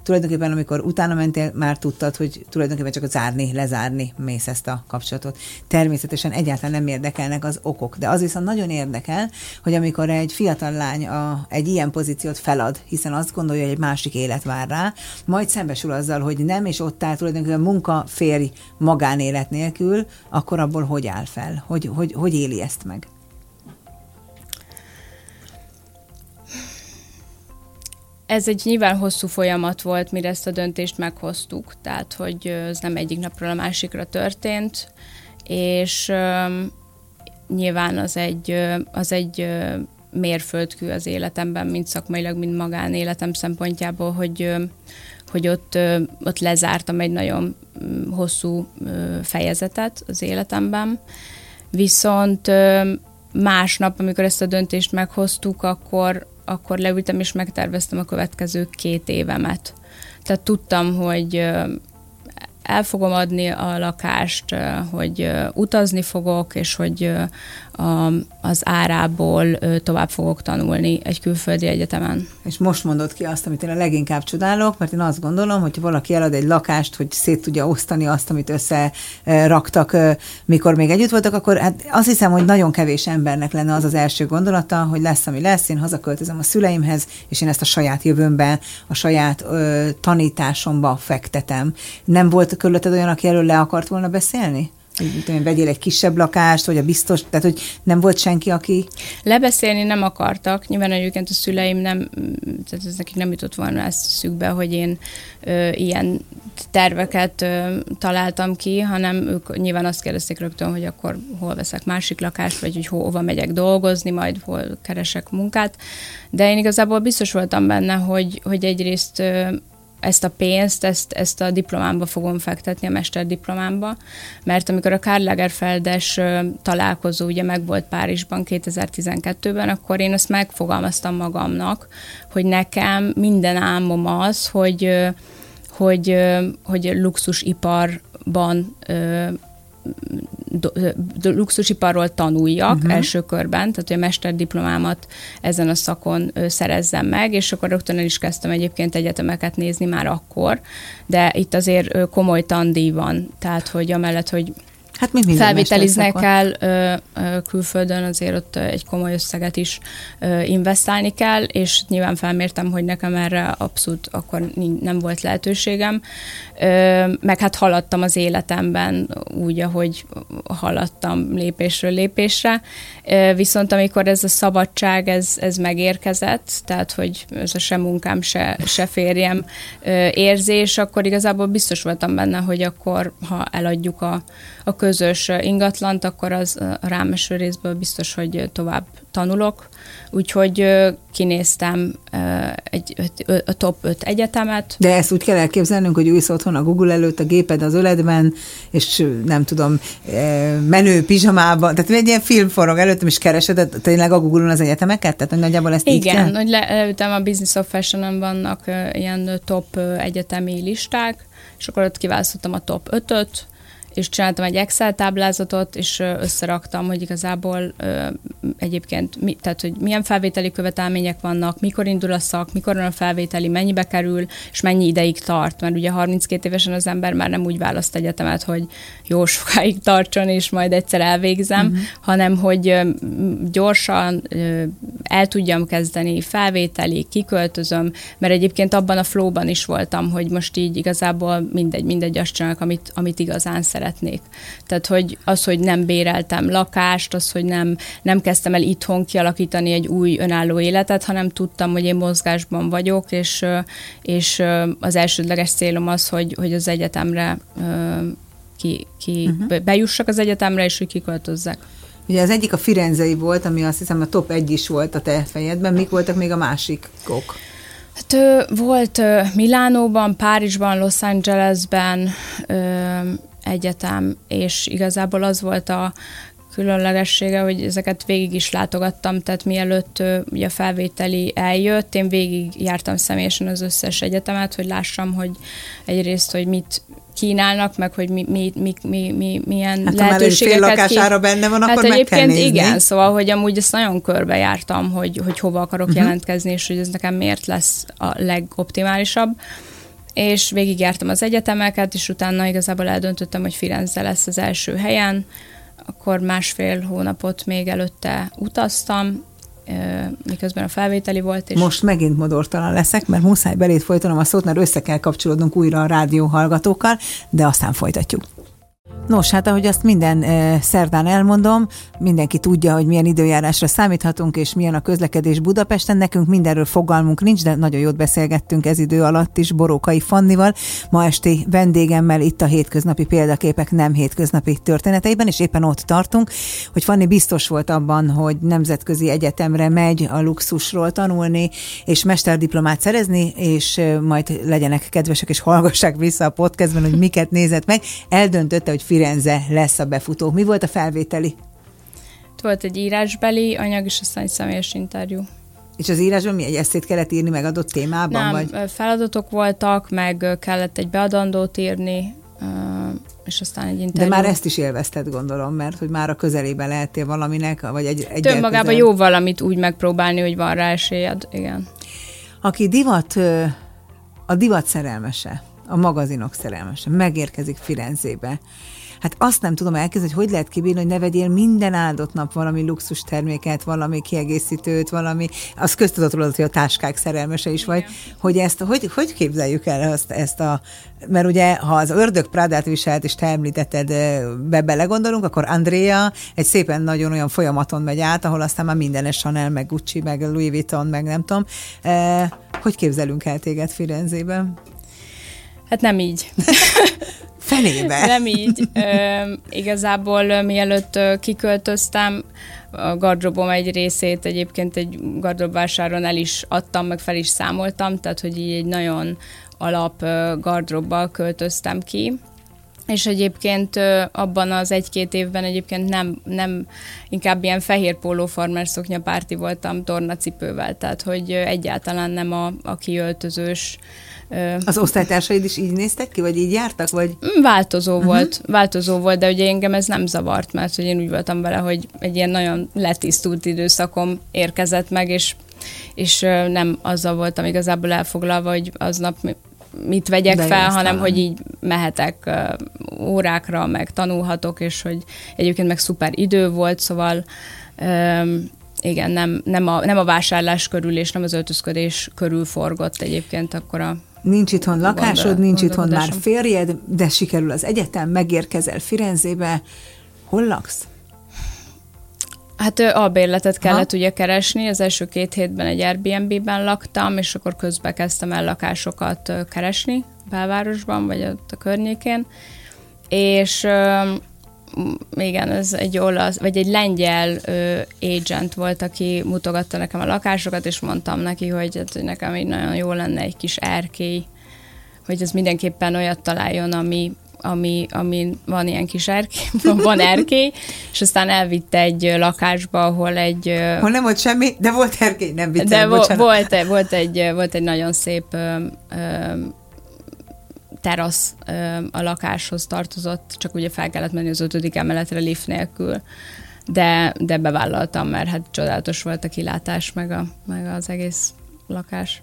tulajdonképpen amikor utána mentél, már tudtad, hogy tulajdonképpen csak zárni, lezárni mész ezt a kapcsolatot. Természetesen egyáltalán nem érdekelnek az okok, de az viszont nagyon érdekel, hogy amikor egy fiatal lány a, egy ilyen pozíciót felad, hiszen azt gondolja, hogy egy másik élet vár rá, majd szembesül azzal, hogy nem, és ott áll tulajdonképpen munka, férj, magánélet nélkül, akkor abból hogy áll fel? Hogy, hogy, hogy éli ezt meg? Ez egy nyilván hosszú folyamat volt, mire ezt a döntést meghoztuk, tehát hogy ez nem egyik napról a másikra történt, és nyilván az egy, az egy mérföldkő az életemben, mind szakmailag, mind magánéletem szempontjából, hogy, hogy ott, ott lezártam egy nagyon mm, hosszú fejezetet az életemben. Viszont másnap, amikor ezt a döntést meghoztuk, akkor, akkor leültem és megterveztem a következő két évemet. Tehát tudtam, hogy el fogom adni a lakást, hogy utazni fogok, és hogy az árából tovább fogok tanulni egy külföldi egyetemen. És most mondod ki azt, amit én a leginkább csodálok, mert én azt gondolom, hogy valaki elad egy lakást, hogy szét tudja osztani azt, amit összeraktak, mikor még együtt voltak, akkor hát azt hiszem, hogy nagyon kevés embernek lenne az az első gondolata, hogy lesz, ami lesz, én hazaköltözöm a szüleimhez, és én ezt a saját jövőmben, a saját ö, tanításomba fektetem. Nem volt körülötted olyan, aki erről le akart volna beszélni? Hogy vegyél egy kisebb lakást, vagy a biztos, tehát hogy nem volt senki, aki... Lebeszélni nem akartak, nyilván egyébként a szüleim nem, tehát ez nekik nem jutott volna ezt szükbe, hogy én ö, ilyen terveket ö, találtam ki, hanem ők nyilván azt kérdezték rögtön, hogy akkor hol veszek másik lakást, vagy hogy hova megyek dolgozni, majd hol keresek munkát. De én igazából biztos voltam benne, hogy, hogy egyrészt ö, ezt a pénzt, ezt, ezt a diplomámba fogom fektetni, a mesterdiplomámba, mert amikor a Karl Lagerfeldes találkozó ugye meg volt Párizsban 2012-ben, akkor én ezt megfogalmaztam magamnak, hogy nekem minden álmom az, hogy, hogy, hogy luxusiparban luxusiparról tanuljak uh-huh. első körben, tehát hogy a mesterdiplomámat ezen a szakon szerezzem meg, és akkor rögtön el is kezdtem egyébként egyetemeket nézni már akkor, de itt azért komoly tandíj van, tehát hogy amellett, hogy Hát mint felvételiznek kell ö, ö, külföldön, azért ott egy komoly összeget is ö, investálni kell, és nyilván felmértem, hogy nekem erre abszolút akkor nem volt lehetőségem. Ö, meg hát haladtam az életemben úgy, ahogy haladtam lépésről lépésre. Ö, viszont amikor ez a szabadság, ez, ez megérkezett, tehát hogy ez a se munkám, se, se férjem ö, érzés, akkor igazából biztos voltam benne, hogy akkor, ha eladjuk a, a közös ingatlant, akkor az a rámeső részből biztos, hogy tovább tanulok. Úgyhogy kinéztem egy, a top 5 egyetemet. De ezt úgy kell elképzelnünk, hogy ülsz otthon a Google előtt, a géped az öledben, és nem tudom, menő pizsamában, tehát egy ilyen film forog előttem, és keresed tényleg a Google-on az egyetemeket? Tehát hogy nagyjából ezt Igen, így kell? hogy leültem a Business of Fashion-on vannak ilyen top egyetemi listák, és akkor ott kiválasztottam a top 5-öt, és csináltam egy Excel táblázatot, és összeraktam, hogy igazából ö, egyébként, mi, tehát hogy milyen felvételi követelmények vannak, mikor indul a szak, mikor van a felvételi, mennyibe kerül, és mennyi ideig tart, mert ugye 32 évesen az ember már nem úgy választ egyetemet, hogy jó sokáig tartson, és majd egyszer elvégzem, uh-huh. hanem hogy gyorsan el tudjam kezdeni, felvételi, kiköltözöm, mert egyébként abban a flowban is voltam, hogy most így igazából mindegy, mindegy azt csinálok, amit, amit igazán szeret szeretnék. Tehát, hogy az, hogy nem béreltem lakást, az, hogy nem, nem kezdtem el itthon kialakítani egy új önálló életet, hanem tudtam, hogy én mozgásban vagyok, és, és az elsődleges célom az, hogy, hogy az egyetemre ki, ki uh-huh. bejussak az egyetemre, és hogy kiköltözzek. Ugye az egyik a Firenzei volt, ami azt hiszem a top egy is volt a te fejedben. Mik voltak még a másikok? Hát volt Milánóban, Párizsban, Los Angelesben, egyetem, és igazából az volt a különlegessége, hogy ezeket végig is látogattam, tehát mielőtt ugye a felvételi eljött, én végig jártam személyesen az összes egyetemet, hogy lássam, hogy egyrészt, hogy mit kínálnak, meg hogy mi, mi, mi, mi, mi milyen hát, lehetőségeket... Hát lakására benne van, hát akkor meg kell nézni. igen, szóval, hogy amúgy ezt nagyon körbe jártam, hogy, hogy hova akarok uh-huh. jelentkezni, és hogy ez nekem miért lesz a legoptimálisabb és végigjártam az egyetemeket, és utána igazából eldöntöttem, hogy Firenze lesz az első helyen, akkor másfél hónapot még előtte utaztam, miközben a felvételi volt. És... Most megint modortalan leszek, mert muszáj belét folytanom a szót, mert össze kell kapcsolódnunk újra a rádió hallgatókkal, de aztán folytatjuk. Nos, hát ahogy azt minden szerdán elmondom, mindenki tudja, hogy milyen időjárásra számíthatunk, és milyen a közlekedés Budapesten. Nekünk mindenről fogalmunk nincs, de nagyon jót beszélgettünk ez idő alatt is Borókai Fannival. Ma esti vendégemmel itt a hétköznapi példaképek nem hétköznapi történeteiben, és éppen ott tartunk, hogy Fanni biztos volt abban, hogy nemzetközi egyetemre megy a luxusról tanulni, és mesterdiplomát szerezni, és majd legyenek kedvesek, és hallgassák vissza a podcastben, hogy miket nézett meg. Eldöntötte, hogy Firenze lesz a befutó. Mi volt a felvételi? Volt egy írásbeli anyag, és aztán egy személyes interjú. És az írásban mi egy eszét kellett írni meg adott témában? Nem, vagy? feladatok voltak, meg kellett egy beadandót írni, és aztán egy interjú. De már ezt is élvezted, gondolom, mert hogy már a közelében lehettél valaminek, vagy egy... egy Önmagában jó valamit úgy megpróbálni, hogy van rá esélyed, igen. Aki divat, a divat szerelmese, a magazinok szerelmese, megérkezik Firenzébe, hát azt nem tudom elképzelni, hogy hogy lehet kibírni, hogy ne vegyél minden áldott nap valami luxus terméket, valami kiegészítőt, valami, az köztudott rólad, hogy a táskák szerelmese is vagy, hogy ezt, hogy, hogy képzeljük el ezt, ezt a, mert ugye, ha az ördög Prádát viselt, és te említetted, be belegondolunk, akkor Andrea egy szépen nagyon olyan folyamaton megy át, ahol aztán már minden Chanel, meg Gucci, meg Louis Vuitton, meg nem tudom. Hogy képzelünk el téged Firenzében? Hát nem így. Felébe. Nem így. Ö, igazából mielőtt kiköltöztem, a gardrobom egy részét egyébként egy gardrobvásáron el is adtam, meg fel is számoltam, tehát hogy így egy nagyon alap gardrobbal költöztem ki. És egyébként abban az egy-két évben egyébként nem, nem inkább ilyen fehér póló farmer párti voltam tornacipővel, tehát hogy egyáltalán nem a, a kiöltözős az osztálytársaid is így néztek ki, vagy így jártak? Vagy? Mm, változó uh-huh. volt, változó volt, de ugye engem ez nem zavart, mert hogy én úgy voltam vele, hogy egy ilyen nagyon letisztult időszakom érkezett meg, és, és nem azzal voltam igazából elfoglalva, hogy aznap mit vegyek de fel, hanem talán. hogy így mehetek órákra, meg tanulhatok, és hogy egyébként meg szuper idő volt, szóval igen, nem, nem, a, nem a vásárlás körül és nem az öltözködés körül forgott egyébként akkor a Nincs itthon lakásod, Gondol, nincs itthon már férjed, de sikerül az egyetem, megérkezel Firenzébe. Hol laksz? Hát albérletet kellett ha? ugye keresni, az első két hétben egy Airbnb-ben laktam, és akkor közben kezdtem el lakásokat keresni belvárosban, vagy ott a környékén, és igen, ez egy olasz, vagy egy lengyel ö, agent volt, aki mutogatta nekem a lakásokat, és mondtam neki, hogy, hát, hogy nekem így nagyon jó lenne egy kis erkély, hogy ez mindenképpen olyat találjon, ami, ami, ami van ilyen kis erkély, van erkély, és aztán elvitte egy lakásba, ahol egy... Hol nem volt semmi, de volt erkély, nem vitte, De vo- volt, volt, egy, volt egy nagyon szép ö, ö, terasz a lakáshoz tartozott, csak ugye fel kellett menni az ötödik emeletre lift nélkül, de, de bevállaltam, mert hát csodálatos volt a kilátás, meg, a, meg az egész lakás.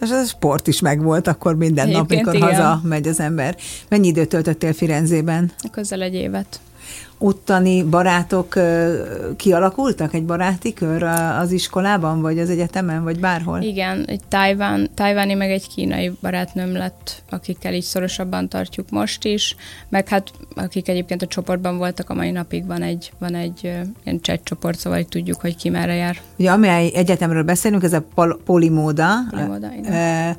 És ez a sport is megvolt akkor minden Egyébként nap, mikor igen. haza megy az ember. Mennyi időt töltöttél Firenzében? Közel egy évet ottani barátok kialakultak, egy baráti kör az iskolában, vagy az egyetemen, vagy bárhol? Igen, egy tájván, tájváni, meg egy kínai barátnőm lett, akikkel így szorosabban tartjuk most is, meg hát akik egyébként a csoportban voltak, a mai napig van egy, van egy ilyen chat csoport, szóval így tudjuk, hogy ki merre jár. Ugye, amely egyetemről beszélünk, ez a pol- polimóda. Polimóda, igen. E-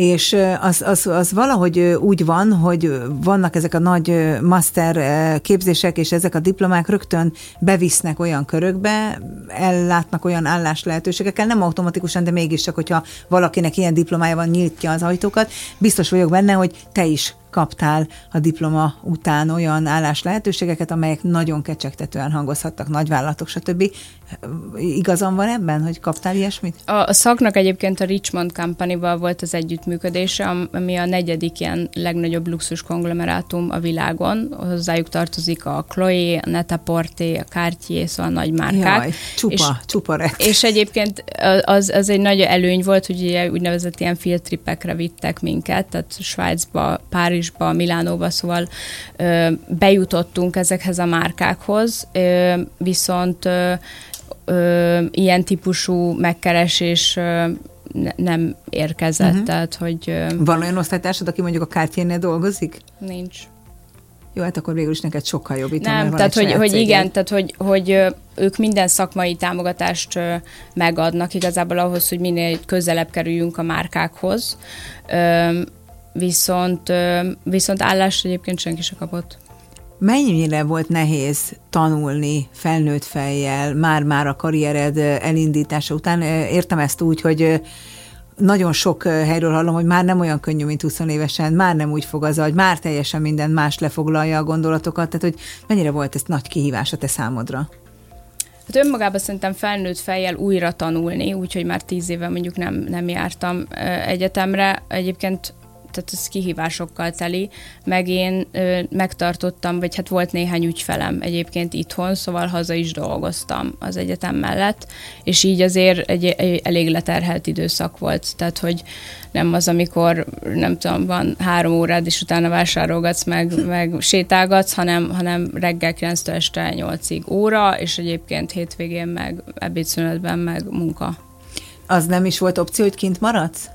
és az, az, az valahogy úgy van, hogy vannak ezek a nagy master képzések, és ezek a diplomák rögtön bevisznek olyan körökbe, ellátnak olyan állás lehetőségekkel, nem automatikusan, de mégiscsak, hogyha valakinek ilyen diplomája van, nyitja az ajtókat. Biztos vagyok benne, hogy te is kaptál a diploma után olyan állás lehetőségeket, amelyek nagyon kecsegtetően hangozhattak, nagyvállalatok, stb. Igazam van ebben, hogy kaptál ilyesmit? A, a szaknak egyébként a Richmond Company-val volt az együttműködése, ami a negyedik ilyen legnagyobb luxus konglomerátum a világon. Hozzájuk tartozik a Chloe, a Net-a-Porter, a Cartier, szóval nagy márkák. Jaj, csupa, és, csupa rett. És egyébként az, az egy nagy előny volt, hogy ugye úgynevezett ilyen field tripekre vittek minket, tehát Svájcba, Párizs Párizsba, Milánóba, szóval ö, bejutottunk ezekhez a márkákhoz, ö, viszont ö, ö, ilyen típusú megkeresés ö, ne, nem érkezett, uh-huh. tehát hogy... Ö, Van olyan osztálytársad, aki mondjuk a Cartiernél dolgozik? Nincs. Jó, hát akkor végül is neked sokkal jobb itt. Nem, tehát hogy, hogy igen, tehát hogy, hogy ők minden szakmai támogatást megadnak igazából ahhoz, hogy minél közelebb kerüljünk a márkákhoz. Viszont, viszont állást egyébként senki se kapott. Mennyire volt nehéz tanulni felnőtt fejjel, már-már a karriered elindítása után? Értem ezt úgy, hogy nagyon sok helyről hallom, hogy már nem olyan könnyű, mint 20 évesen, már nem úgy fog az agy, már teljesen minden más lefoglalja a gondolatokat, tehát hogy mennyire volt ez nagy kihívás a te számodra? Hát önmagában szerintem felnőtt fejjel újra tanulni, úgyhogy már tíz éve mondjuk nem, nem jártam egyetemre. Egyébként tehát ez kihívásokkal teli, meg én ö, megtartottam, vagy hát volt néhány ügyfelem egyébként itthon, szóval haza is dolgoztam az egyetem mellett, és így azért egy, egy elég leterhelt időszak volt, tehát hogy nem az, amikor nem tudom, van három órád, és utána vásárolgatsz, meg, meg sétálgatsz, hanem, hanem reggel 9-től este 8-ig óra, és egyébként hétvégén meg ebédszünetben meg munka. Az nem is volt opció, hogy kint maradsz?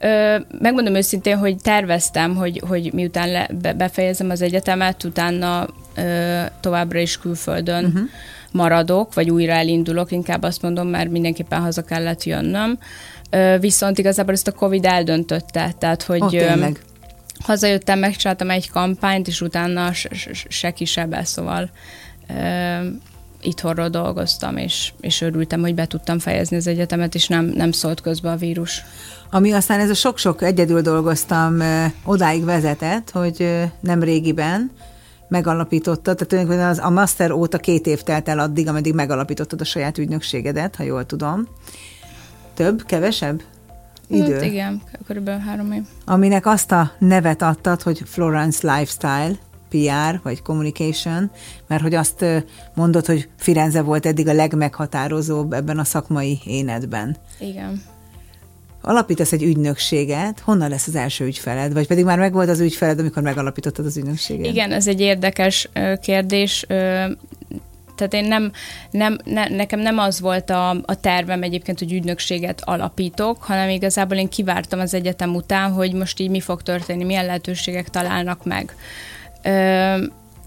Ö, megmondom őszintén, hogy terveztem, hogy, hogy miután le, be, befejezem az egyetemet, utána ö, továbbra is külföldön uh-huh. maradok, vagy újra elindulok, inkább azt mondom, mert mindenképpen haza kellett jönnöm. Ö, viszont igazából ezt a Covid eldöntötte, tehát hogy... Oh, tényleg. Hazajöttem, megcsináltam egy kampányt, és utána se, se kisebbe, szóval ö, itthonról dolgoztam, és, és örültem, hogy be tudtam fejezni az egyetemet, és nem, nem szólt közbe a vírus. Ami aztán ez a sok-sok egyedül dolgoztam odáig vezetett, hogy nem régiben megalapította, tehát az, a master óta két év telt el addig, ameddig megalapítottad a saját ügynökségedet, ha jól tudom. Több, kevesebb? Idő. Hát igen, körülbelül három év. Aminek azt a nevet adtad, hogy Florence Lifestyle, PR vagy communication, mert hogy azt mondod, hogy Firenze volt eddig a legmeghatározóbb ebben a szakmai énedben. Igen alapítasz egy ügynökséget, honnan lesz az első ügyfeled? Vagy pedig már megvolt az ügyfeled, amikor megalapítottad az ügynökséget? Igen, ez egy érdekes kérdés. Tehát én nem, nem ne, nekem nem az volt a, a tervem egyébként, hogy ügynökséget alapítok, hanem igazából én kivártam az egyetem után, hogy most így mi fog történni, milyen lehetőségek találnak meg.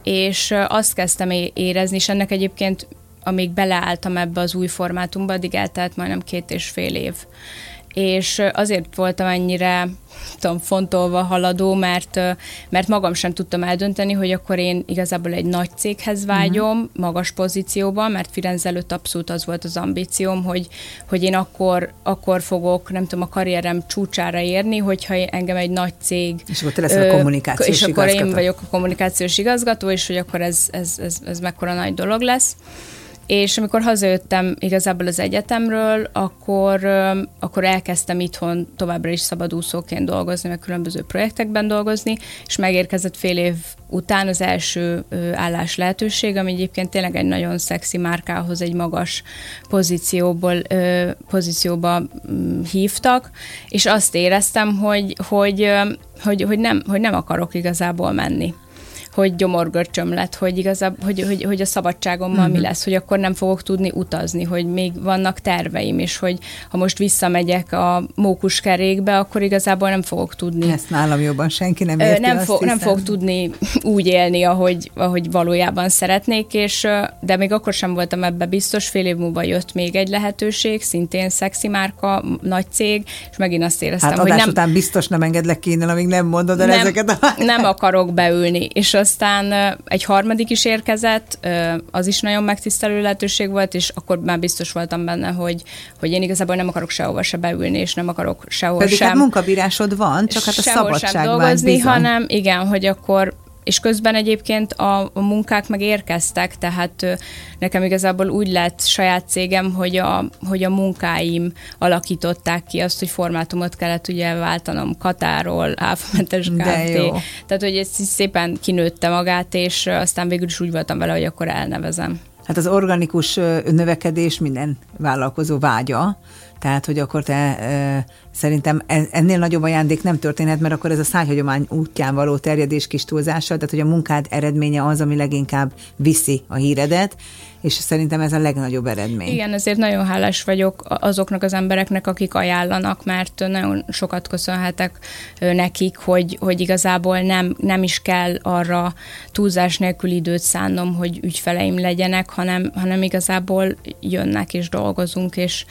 És azt kezdtem érezni, és ennek egyébként amíg beleálltam ebbe az új formátumba, addig eltelt majdnem két és fél év és azért voltam ennyire tudom, fontolva haladó, mert, mert magam sem tudtam eldönteni, hogy akkor én igazából egy nagy céghez vágyom, uh-huh. magas pozícióban, mert Firenze előtt abszolút az volt az ambícióm, hogy, hogy én akkor, akkor fogok, nem tudom, a karrierem csúcsára érni, hogyha engem egy nagy cég... És akkor te leszel a kommunikációs És igazgató. akkor én vagyok a kommunikációs igazgató, és hogy akkor ez, ez, ez, ez mekkora nagy dolog lesz. És amikor hazajöttem igazából az egyetemről, akkor, akkor elkezdtem itthon továbbra is szabadúszóként dolgozni, meg különböző projektekben dolgozni, és megérkezett fél év után az első állás lehetőség, ami egyébként tényleg egy nagyon szexi márkához egy magas pozícióból, pozícióba mm, hívtak, és azt éreztem, hogy, hogy, hogy, hogy, nem, hogy nem akarok igazából menni hogy gyomorgörcsöm lett, hogy igazából, hogy, hogy, hogy a szabadságommal uh-huh. mi mhm. lesz, hogy akkor nem fogok tudni utazni, hogy még vannak terveim, és hogy ha most visszamegyek a mókuskerékbe, akkor igazából nem fogok tudni. Ezt nálam jobban senki nem érti, nem, fo- nem fog tudni úgy élni, ahogy, ahogy valójában szeretnék, és de még akkor sem voltam ebbe biztos, fél év múlva jött még egy lehetőség, szintén szexi márka, nagy cég, és megint azt éreztem, hát hogy nem... után biztos nem engedlek ki innen, amíg nem mondod el nem, ezeket a... Nem akarok beülni, és aztán egy harmadik is érkezett, az is nagyon megtisztelő lehetőség volt, és akkor már biztos voltam benne, hogy, hogy én igazából nem akarok sehova se beülni, és nem akarok sehol Pedig sem. hát munkabírásod van, csak hát a szabadság sem dolgozni, bizony. hanem igen, hogy akkor és közben egyébként a, a munkák meg érkeztek, tehát nekem igazából úgy lett saját cégem, hogy a, hogy a munkáim alakították ki azt, hogy formátumot kellett ugye váltanom Katáról, áfamentes Kft. Tehát, hogy ez szépen kinőtte magát, és aztán végül is úgy voltam vele, hogy akkor elnevezem. Hát az organikus növekedés minden vállalkozó vágya, Tehát, hogy akkor te e, szerintem ennél nagyobb ajándék nem történhet, mert akkor ez a szájhagyomány útján való terjedés kis túlzással, tehát hogy a munkád eredménye az, ami leginkább viszi a híredet, és szerintem ez a legnagyobb eredmény. Igen, ezért nagyon hálás vagyok azoknak az embereknek, akik ajánlanak, mert nagyon sokat köszönhetek nekik, hogy, hogy igazából nem, nem is kell arra túlzás nélkül időt szánnom, hogy ügyfeleim legyenek, hanem, hanem igazából jönnek és dolgozunk, és,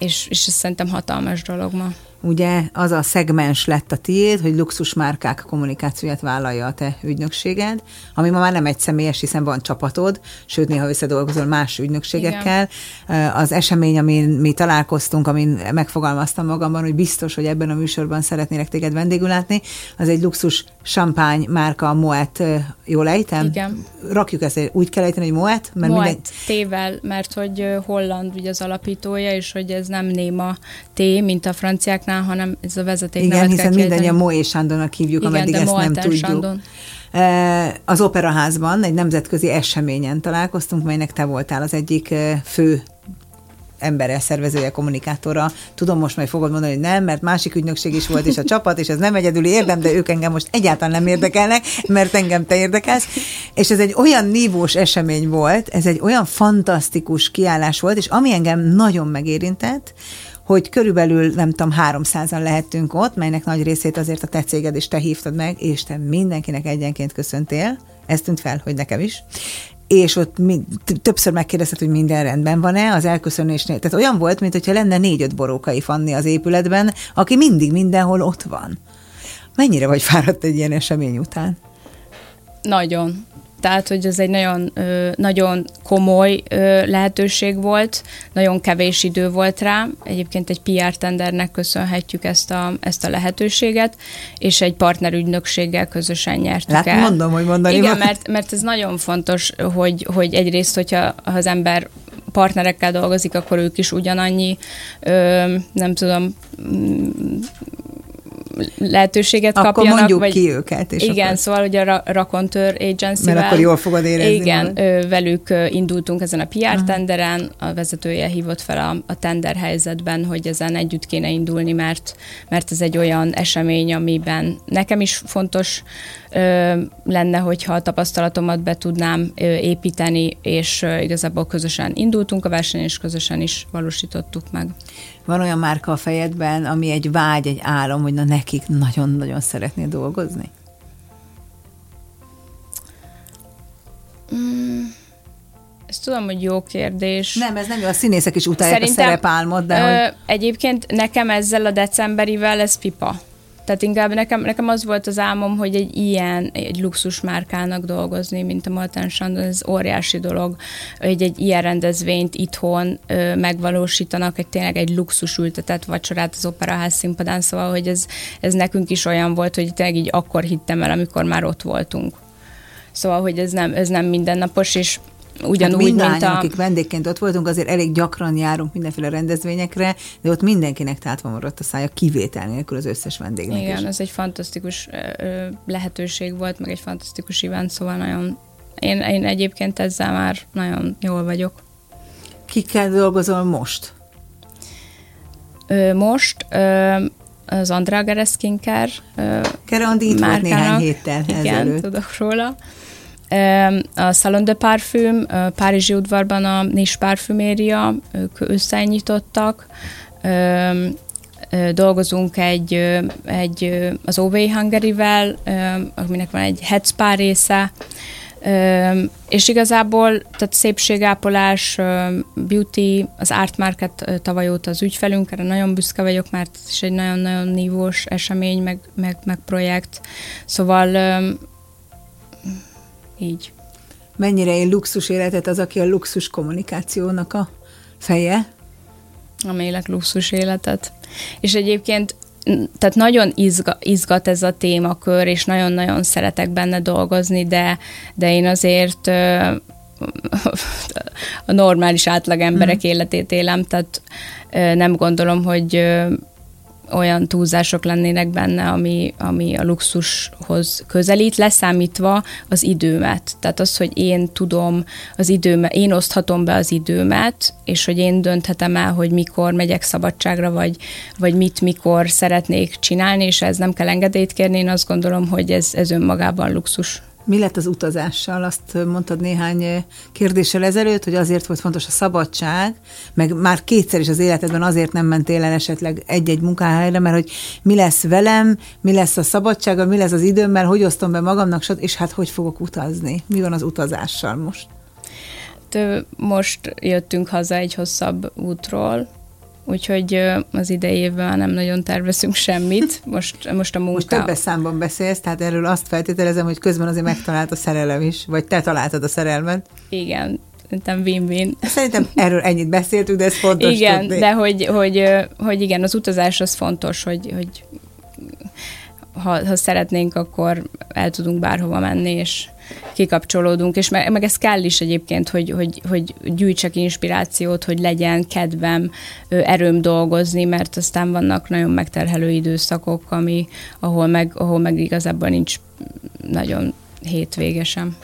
és, és ez szerintem hatalmas dolog ma ugye az a szegmens lett a tiéd, hogy luxusmárkák kommunikációját vállalja a te ügynökséged, ami ma már nem egy személyes, hiszen van csapatod, sőt néha összedolgozol más ügynökségekkel. Igen. Az esemény, amin mi találkoztunk, amin megfogalmaztam magamban, hogy biztos, hogy ebben a műsorban szeretnélek téged vendégül látni, az egy luxus champagne márka, a Moet, jól ejtem? Igen. Rakjuk ezt, úgy kell ejteni, hogy Moet? Mert Moet minden... tével, mert hogy holland ugye az alapítója, és hogy ez nem néma té, mint a franciák Sándornál, hanem ez a vezeték Igen, hiszen mindannyian Moé Sándornak hívjuk, Igen, ameddig ezt nem tudjuk. Sándor. Az Operaházban egy nemzetközi eseményen találkoztunk, melynek te voltál az egyik fő embere, szervezője, kommunikátora. Tudom, most majd fogod mondani, hogy nem, mert másik ügynökség is volt, és a csapat, és ez nem egyedüli érdem, de ők engem most egyáltalán nem érdekelnek, mert engem te érdekelsz. És ez egy olyan nívós esemény volt, ez egy olyan fantasztikus kiállás volt, és ami engem nagyon megérintett, hogy körülbelül, nem tudom, 300-an lehettünk ott, melynek nagy részét azért a te céged is te hívtad meg, és te mindenkinek egyenként köszöntél. Ez tűnt fel, hogy nekem is és ott többször megkérdezted, hogy minden rendben van-e az elköszönésnél. Tehát olyan volt, mintha lenne négy-öt borókai fanni az épületben, aki mindig mindenhol ott van. Mennyire vagy fáradt egy ilyen esemény után? Nagyon tehát hogy ez egy nagyon, nagyon komoly lehetőség volt, nagyon kevés idő volt rá, egyébként egy PR tendernek köszönhetjük ezt a, ezt a lehetőséget, és egy partnerügynökséggel közösen nyertük Lát, el. mondom, hogy mondani Igen, mert, mert ez nagyon fontos, hogy, hogy egyrészt, hogyha az ember partnerekkel dolgozik, akkor ők is ugyanannyi, ö, nem tudom, lehetőséget akkor kapjanak. mondjuk vagy, ki őket. És igen, akkor... szóval ugye a Racontőr Agency-vel. Mert akkor jól fogod érezni. Igen, magad. velük indultunk ezen a PR tenderen, a vezetője hívott fel a, a tender helyzetben, hogy ezen együtt kéne indulni, mert, mert ez egy olyan esemény, amiben nekem is fontos ö, lenne, hogyha a tapasztalatomat be tudnám ö, építeni, és ö, igazából közösen indultunk a versenyen, és közösen is valósítottuk meg. Van olyan márka a fejedben, ami egy vágy, egy álom, hogy na nekik nagyon-nagyon szeretnél dolgozni? Mm. Ezt tudom, hogy jó kérdés. Nem, ez nem jó, a színészek is utálják Szerintem, a szerepálmot, de ö, hogy... Egyébként nekem ezzel a decemberivel ez pipa. Tehát inkább nekem, nekem az volt az álmom, hogy egy ilyen, egy luxus márkának dolgozni, mint a Maltán Sandon, ez óriási dolog, hogy egy ilyen rendezvényt itthon ö, megvalósítanak, egy tényleg egy luxus ültetett vacsorát az operaház színpadán, szóval, hogy ez, ez nekünk is olyan volt, hogy tényleg így akkor hittem el, amikor már ott voltunk. Szóval, hogy ez nem, ez nem mindennapos, és ugyanúgy, hát mint a... akik vendégként ott voltunk, azért elég gyakran járunk mindenféle rendezvényekre, de ott mindenkinek tátva maradt a szája, kivétel nélkül az összes vendégnek Igen, is. ez egy fantasztikus lehetőség volt, meg egy fantasztikus event, szóval nagyon én, én egyébként ezzel már nagyon jól vagyok. Kikkel dolgozol most? Most az Andrea Gereskinker Kerandi itt volt néhány héttel Igen, ezelőtt. tudok róla a Salon de Parfüm, Párizsi udvarban a Nis Parfüméria, ők összenyitottak, dolgozunk egy, egy az OV Hungary-vel, aminek van egy headspa része, és igazából tehát szépségápolás, beauty, az Art Market tavaly óta az ügyfelünk, erre nagyon büszke vagyok, mert ez is egy nagyon-nagyon nívós esemény, meg, meg, meg projekt. Szóval így. Mennyire él luxus életet az, aki a luxus kommunikációnak a feje? A élek luxus életet. És egyébként tehát nagyon izga, izgat ez a témakör, és nagyon-nagyon szeretek benne dolgozni, de, de én azért a normális átlag emberek mm. életét élem, tehát nem gondolom, hogy olyan túlzások lennének benne, ami, ami a luxushoz közelít, leszámítva az időmet. Tehát az, hogy én tudom az időmet, én oszthatom be az időmet, és hogy én dönthetem el, hogy mikor megyek szabadságra, vagy, vagy mit, mikor szeretnék csinálni, és ez nem kell engedélyt kérni, én azt gondolom, hogy ez, ez önmagában luxus. Mi lett az utazással? Azt mondtad néhány kérdéssel ezelőtt, hogy azért volt fontos a szabadság, meg már kétszer is az életedben azért nem mentél el esetleg egy-egy munkahelyre, mert hogy mi lesz velem, mi lesz a szabadsággal, mi lesz az időmmel, hogy osztom be magamnak, és hát hogy fogok utazni? Mi van az utazással most? Most jöttünk haza egy hosszabb útról, úgyhogy az idejében nem nagyon tervezünk semmit. Most, most a munka... Most többes számban beszélsz, tehát erről azt feltételezem, hogy közben azért megtalált a szerelem is, vagy te találtad a szerelmet. Igen, szerintem win-win. Szerintem erről ennyit beszéltünk, de ez fontos Igen, tudni. de hogy, hogy, hogy igen, az utazás az fontos, hogy, hogy ha, ha szeretnénk, akkor el tudunk bárhova menni, és kikapcsolódunk, és meg, meg ez kell is egyébként, hogy, hogy, hogy gyűjtsek inspirációt, hogy legyen kedvem, erőm dolgozni, mert aztán vannak nagyon megterhelő időszakok, ami, ahol, meg, ahol meg igazából nincs nagyon hétvégesen.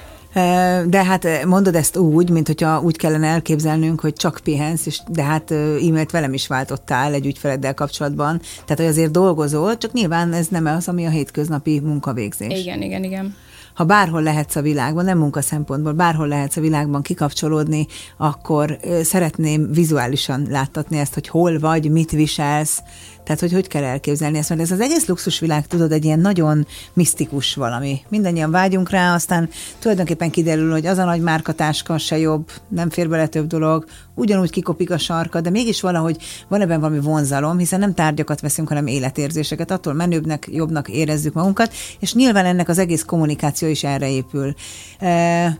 De hát mondod ezt úgy, mint hogyha úgy kellene elképzelnünk, hogy csak pihensz, és de hát e-mailt velem is váltottál egy ügyfeleddel kapcsolatban, tehát hogy azért dolgozol, csak nyilván ez nem az, ami a hétköznapi munkavégzés. Igen, igen, igen ha bárhol lehetsz a világban, nem munka szempontból, bárhol lehetsz a világban kikapcsolódni, akkor szeretném vizuálisan láttatni ezt, hogy hol vagy, mit viselsz, tehát, hogy hogy kell elképzelni ezt, mert ez az egész luxusvilág, tudod, egy ilyen nagyon misztikus valami. Mindannyian vágyunk rá, aztán tulajdonképpen kiderül, hogy az a nagy márkatáska se jobb, nem fér bele több dolog, ugyanúgy kikopik a sarka, de mégis valahogy van ebben valami vonzalom, hiszen nem tárgyakat veszünk, hanem életérzéseket, attól menőbbnek, jobbnak érezzük magunkat, és nyilván ennek az egész kommunikáció is erre épül.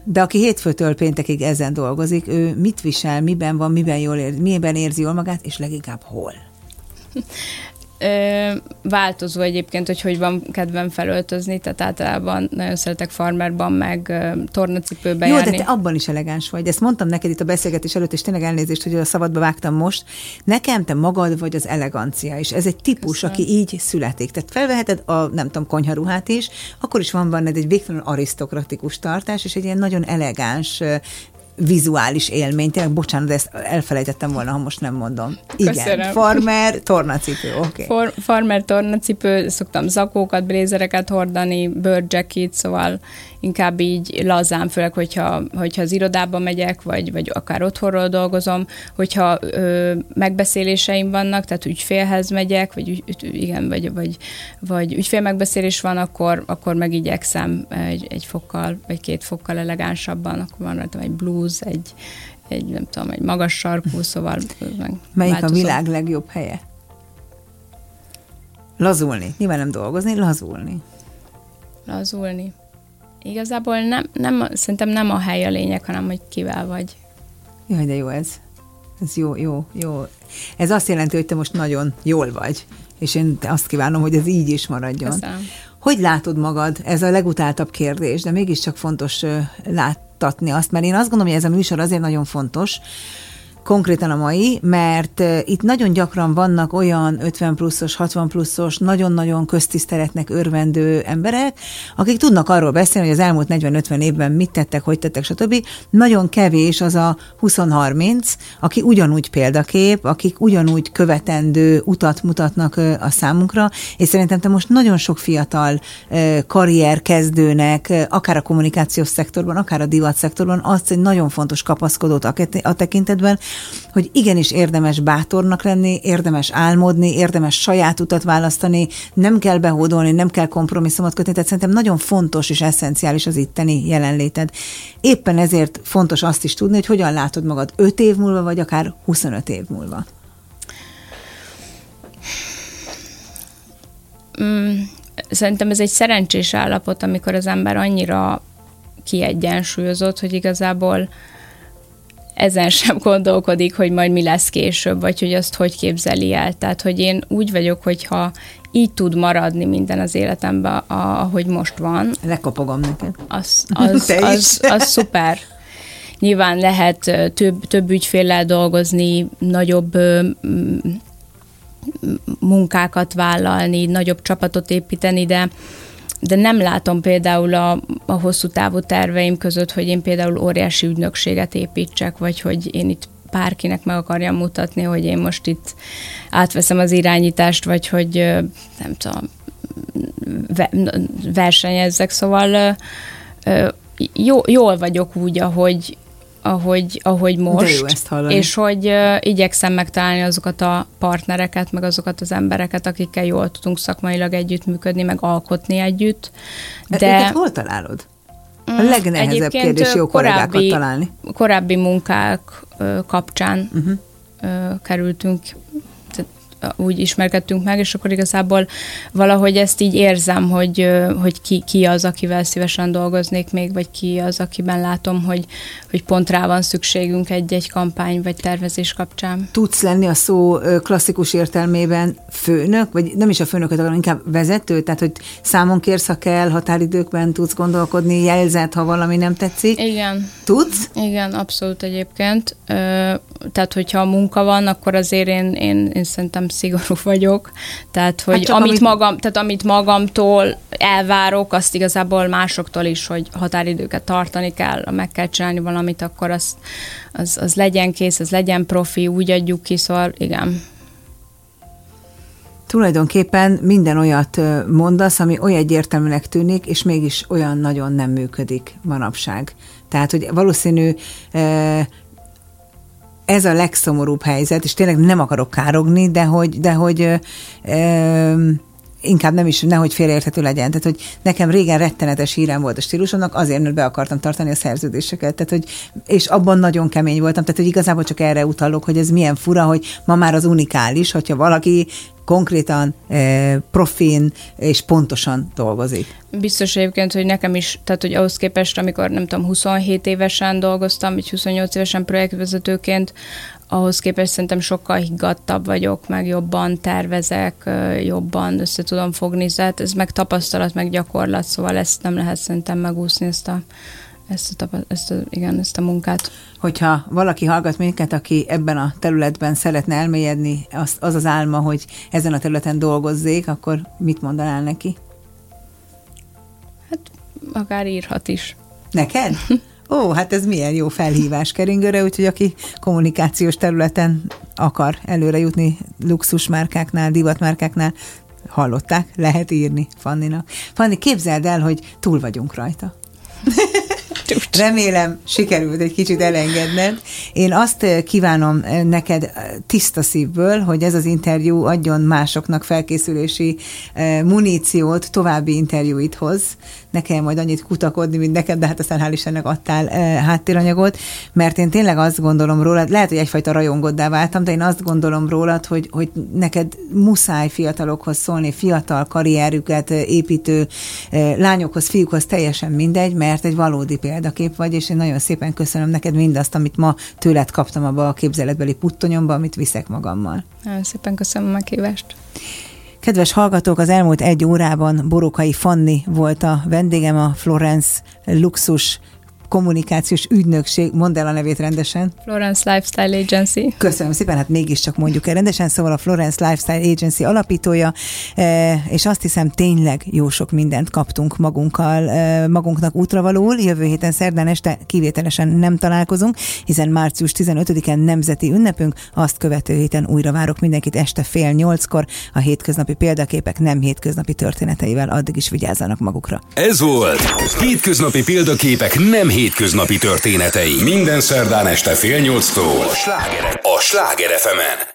De aki hétfőtől péntekig ezen dolgozik, ő mit visel, miben van, miben, jól ér, miben érzi jól magát, és leginkább hol? Ö, változó egyébként, hogy hogy van kedvem felöltözni, tehát általában nagyon szeretek farmerban, meg tornacipőben Jó, járni. de te abban is elegáns vagy. Ezt mondtam neked itt a beszélgetés előtt, és tényleg elnézést, hogy a szabadba vágtam most. Nekem te magad vagy az elegancia, és ez egy típus, Köszönöm. aki így születik. Tehát felveheted a, nem tudom, konyharuhát is, akkor is van benned egy végtelenül arisztokratikus tartás, és egy ilyen nagyon elegáns, vizuális élmény. Tényleg, bocsánat, de ezt elfelejtettem volna, ha most nem mondom. Igen, Köszönöm. farmer, tornacipő, oké. Okay. For, farmer, tornacipő, szoktam zakókat, blézereket hordani, bird jacket, szóval inkább így lazán, főleg, hogyha, hogyha az irodába megyek, vagy, vagy akár otthonról dolgozom, hogyha ö, megbeszéléseim vannak, tehát ügyfélhez megyek, vagy ügy, igen, vagy, vagy, vagy ügyfél megbeszélés van, akkor, akkor meg igyekszem egy, egy fokkal, vagy két fokkal elegánsabban, akkor van rajtam egy blues, egy, egy nem tudom, egy magas sarkú, szóval meg Melyik változom. a világ legjobb helye? Lazulni. Nyilván nem dolgozni, lazulni. Lazulni. Igazából nem, nem, szerintem nem a hely a lényeg, hanem hogy kivel vagy. Jaj, de jó ez. Ez jó, jó, jó. Ez azt jelenti, hogy te most nagyon jól vagy, és én azt kívánom, hogy ez így is maradjon. Köszönöm. Hogy látod magad? Ez a legutáltabb kérdés, de mégiscsak fontos láttatni azt, mert én azt gondolom, hogy ez a műsor azért nagyon fontos, konkrétan a mai, mert itt nagyon gyakran vannak olyan 50 pluszos, 60 pluszos, nagyon-nagyon köztiszteletnek örvendő emberek, akik tudnak arról beszélni, hogy az elmúlt 40-50 évben mit tettek, hogy tettek, stb. Nagyon kevés az a 20-30, aki ugyanúgy példakép, akik ugyanúgy követendő utat mutatnak a számunkra, és szerintem te most nagyon sok fiatal karrier kezdőnek, akár a kommunikációs szektorban, akár a divat szektorban, azt egy nagyon fontos kapaszkodót a tekintetben, hogy igenis érdemes bátornak lenni, érdemes álmodni, érdemes saját utat választani, nem kell behódolni, nem kell kompromisszumot kötni, tehát szerintem nagyon fontos és eszenciális az itteni jelenléted. Éppen ezért fontos azt is tudni, hogy hogyan látod magad 5 év múlva, vagy akár 25 év múlva. Mm, szerintem ez egy szerencsés állapot, amikor az ember annyira kiegyensúlyozott, hogy igazából ezen sem gondolkodik, hogy majd mi lesz később, vagy hogy azt hogy képzeli el. Tehát, hogy én úgy vagyok, hogyha így tud maradni minden az életemben, ahogy most van. Lekopogom neked. Az, az, az, az, az szuper. Nyilván lehet több, több ügyféllel dolgozni, nagyobb munkákat vállalni, nagyobb csapatot építeni, de de nem látom például a, a hosszú távú terveim között, hogy én például óriási ügynökséget építsek, vagy hogy én itt bárkinek meg akarjam mutatni, hogy én most itt átveszem az irányítást, vagy hogy nem tudom, versenyezzek, szóval jó, jól vagyok úgy, ahogy, ahogy, ahogy most. De jó ezt hallani. És hogy uh, igyekszem megtalálni azokat a partnereket, meg azokat az embereket, akikkel jól tudunk szakmailag együttműködni, meg alkotni együtt. De őket hol találod? A mm, legnehezebb kérdés jó korábbi, kollégákat találni. Korábbi munkák kapcsán uh-huh. uh, kerültünk úgy ismerkedtünk meg, és akkor igazából valahogy ezt így érzem, hogy, hogy ki, ki az, akivel szívesen dolgoznék még, vagy ki az, akiben látom, hogy, hogy pont rá van szükségünk egy-egy kampány vagy tervezés kapcsán. Tudsz lenni a szó klasszikus értelmében főnök, vagy nem is a főnököt, hanem inkább vezető, tehát hogy számon kérsz, ha kell, határidőkben tudsz gondolkodni, jelzed, ha valami nem tetszik. Igen. Tudsz? Igen, abszolút egyébként. Tehát, hogyha a munka van, akkor azért én, én, én szerintem szigorú vagyok, tehát hogy hát amit, amit, magam, tehát amit magamtól elvárok, azt igazából másoktól is, hogy határidőket tartani kell, meg kell csinálni valamit, akkor az, az, az legyen kész, az legyen profi, úgy adjuk ki, szóval igen. Tulajdonképpen minden olyat mondasz, ami olyan egyértelműnek tűnik, és mégis olyan nagyon nem működik manapság. Tehát, hogy valószínű ez a legszomorúbb helyzet, és tényleg nem akarok károgni, de hogy, de hogy ö, ö, inkább nem is, nehogy félreérthető legyen. Tehát, hogy nekem régen rettenetes hírem volt a stílusomnak, azért, mert be akartam tartani a szerződéseket. Tehát, hogy, és abban nagyon kemény voltam. Tehát, hogy igazából csak erre utalok, hogy ez milyen fura, hogy ma már az unikális, hogyha valaki konkrétan, eh, profin és pontosan dolgozik. Biztos egyébként, hogy nekem is, tehát hogy ahhoz képest, amikor nem tudom, 27 évesen dolgoztam, vagy 28 évesen projektvezetőként, ahhoz képest szerintem sokkal higgadtabb vagyok, meg jobban tervezek, jobban össze tudom fogni, tehát ez meg tapasztalat, meg gyakorlat, szóval ezt nem lehet szerintem megúszni, ezt a, ezt a, ezt a, igen, ezt a munkát. Hogyha valaki hallgat minket, aki ebben a területben szeretne elmélyedni, az az, az álma, hogy ezen a területen dolgozzék, akkor mit mondanál neki? Hát akár írhat is. Neked? Ó, hát ez milyen jó felhívás keringőre, úgyhogy aki kommunikációs területen akar előre jutni luxusmárkáknál, divatmárkáknál, hallották, lehet írni Fanninak. Fanni, képzeld el, hogy túl vagyunk rajta. Remélem, sikerült egy kicsit elengedned. Én azt eh, kívánom eh, neked eh, tiszta szívből, hogy ez az interjú adjon másoknak felkészülési muníciót további interjúithoz. Ne kell majd annyit kutakodni, mint neked, de hát aztán hál' Istennek adtál háttéranyagot, mert én tényleg azt gondolom rólad, lehet, hogy egyfajta rajongoddá váltam, de én azt gondolom rólad, hogy, hogy neked muszáj fiatalokhoz szólni, fiatal karrierüket építő lányokhoz, fiúkhoz teljesen mindegy, mert egy valódi példakép vagy, és én nagyon szépen köszönöm neked mindazt, amit ma tőled kaptam abba a képzeletbeli puttonyomba, amit viszek magammal. Nagyon szépen köszönöm a meghívást. Kedves hallgatók, az elmúlt egy órában Borokai Fanni volt a vendégem, a Florence Luxus kommunikációs ügynökség, mondd el a nevét rendesen. Florence Lifestyle Agency. Köszönöm szépen, hát mégiscsak mondjuk el rendesen, szóval a Florence Lifestyle Agency alapítója, e, és azt hiszem tényleg jó sok mindent kaptunk magunkkal, e, magunknak útravalóul. Jövő héten szerdán este kivételesen nem találkozunk, hiszen március 15-en nemzeti ünnepünk, azt követő héten újra várok mindenkit este fél nyolckor a hétköznapi példaképek nem hétköznapi történeteivel, addig is vigyázzanak magukra. Ez volt Hétköznapi példaképek nem hétköznapi történetei. Minden szerdán este fél nyolctól. A Sláger, a Sláger fm